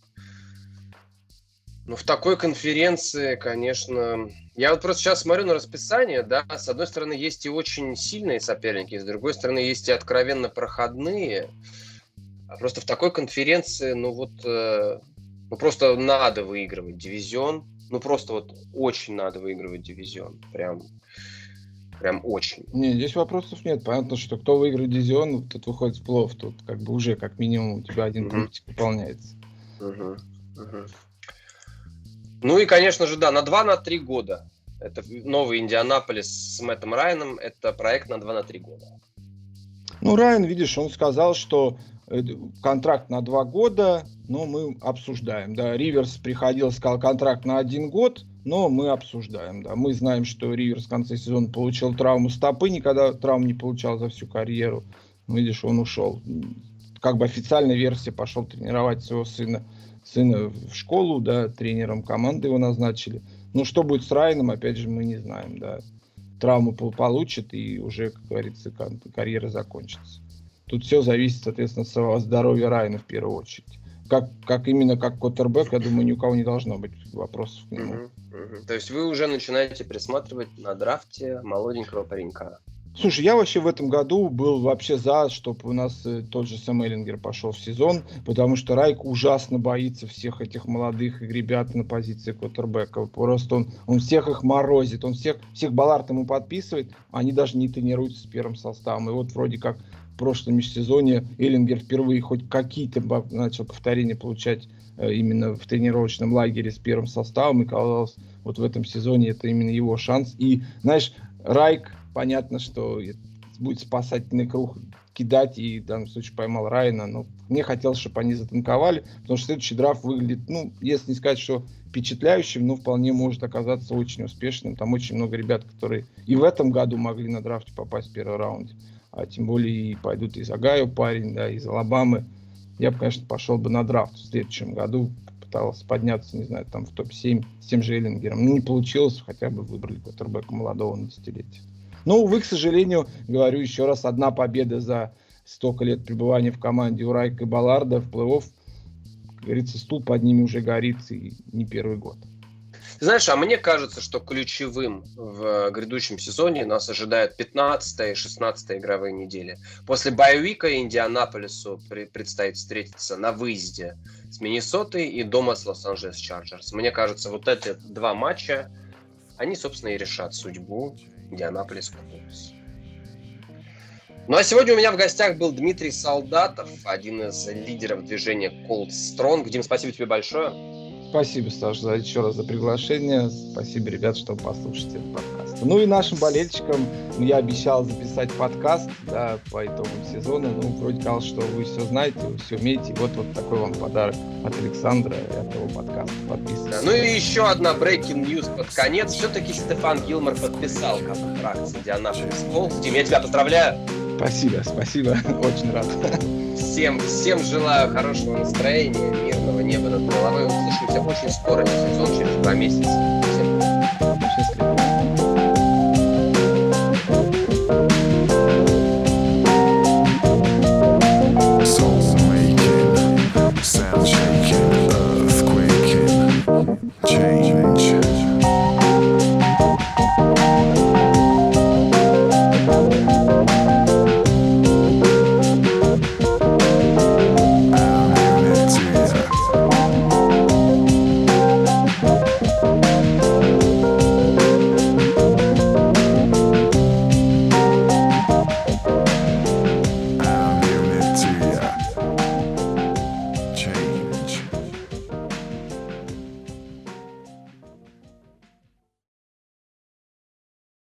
Ну, в такой конференции, конечно... Я вот просто сейчас смотрю на расписание, да, с одной стороны, есть и очень сильные соперники, с другой стороны, есть и откровенно проходные. А просто в такой конференции, ну вот, э, ну просто надо выигрывать дивизион. Ну просто вот очень надо выигрывать дивизион. Прям, прям очень. Не, здесь вопросов нет. Понятно, что кто выиграет дивизион, тот выходит в плов. Тут как бы уже как минимум у тебя один пунктик выполняется. Угу. Угу. Ну и, конечно же, да, на 2 на 3 года. Это новый Индианаполис с Мэттом Райаном. Это проект на 2 на 3 года. Ну, Райан, видишь, он сказал, что контракт на два года, но мы обсуждаем. Да, Риверс приходил, сказал контракт на один год, но мы обсуждаем. Да, мы знаем, что Риверс в конце сезона получил травму стопы, никогда травм не получал за всю карьеру. Видишь, он ушел. Как бы официальная версия пошел тренировать своего сына, сына в школу, да, тренером команды его назначили. Ну, что будет с Райаном, опять же, мы не знаем, да. Травму получит, и уже, как говорится, карьера закончится. Тут все зависит, соответственно, от здоровья Райана в первую очередь. Как, как именно как Коттербек, я думаю, ни у кого не должно быть вопросов к нему. То есть вы уже начинаете присматривать на драфте молоденького паренька. Слушай, я вообще в этом году был вообще за, чтобы у нас э, тот же Сэм Эллингер пошел в сезон, потому что Райк ужасно боится всех этих молодых ребят на позиции квотербека. Просто он, он всех их морозит, он всех, всех Баллард ему подписывает, они даже не тренируются с первым составом. И вот вроде как прошлом межсезонье Эллингер впервые хоть какие-то начал повторения получать э, именно в тренировочном лагере с первым составом, и казалось, вот в этом сезоне это именно его шанс. И, знаешь, Райк, понятно, что будет спасательный круг кидать, и в данном случае поймал Райана, но мне хотелось, чтобы они затанковали, потому что следующий драфт выглядит, ну, если не сказать, что впечатляющим, но вполне может оказаться очень успешным. Там очень много ребят, которые и в этом году могли на драфте попасть в первый раунд а тем более и пойдут из Огайо парень, да, из Алабамы, я бы, конечно, пошел бы на драфт в следующем году, пытался подняться, не знаю, там в топ-7 с тем же Эллингером. Ну, не получилось, хотя бы выбрали квотербека молодого на десятилетие. Но, увы, к сожалению, говорю еще раз, одна победа за столько лет пребывания в команде у Райка и Балларда в плей-офф, как говорится, стул под ними уже горит и не первый год. Знаешь, а мне кажется, что ключевым в грядущем сезоне нас ожидает 15 и 16 игровые недели. После боевика Индианаполису предстоит встретиться на выезде с Миннесотой и дома с Лос-Анджелес Чарджерс. Мне кажется, вот эти два матча, они, собственно, и решат судьбу Индианаполис Колумбус. Ну а сегодня у меня в гостях был Дмитрий Солдатов, один из лидеров движения Cold Strong. Дим, спасибо тебе большое. Спасибо, Саша, за, еще раз за приглашение. Спасибо, ребят, что послушаете этот подкаст. Ну и нашим болельщикам я обещал записать подкаст да, по итогам сезона. Ну, вроде казалось, что вы все знаете, вы все умеете. Вот, вот такой вам подарок от Александра и от его подкаста. Подписывайтесь. Ну и еще одна breaking news под конец. Все-таки Стефан Гилмор подписал контракт с Индианаполис Колс. Дим, я тебя поздравляю. Спасибо, спасибо, очень рад. Всем, всем желаю хорошего настроения, мирного неба над головой. Услышимся очень скоро, сезон через два месяца. Всем очень скоро. change.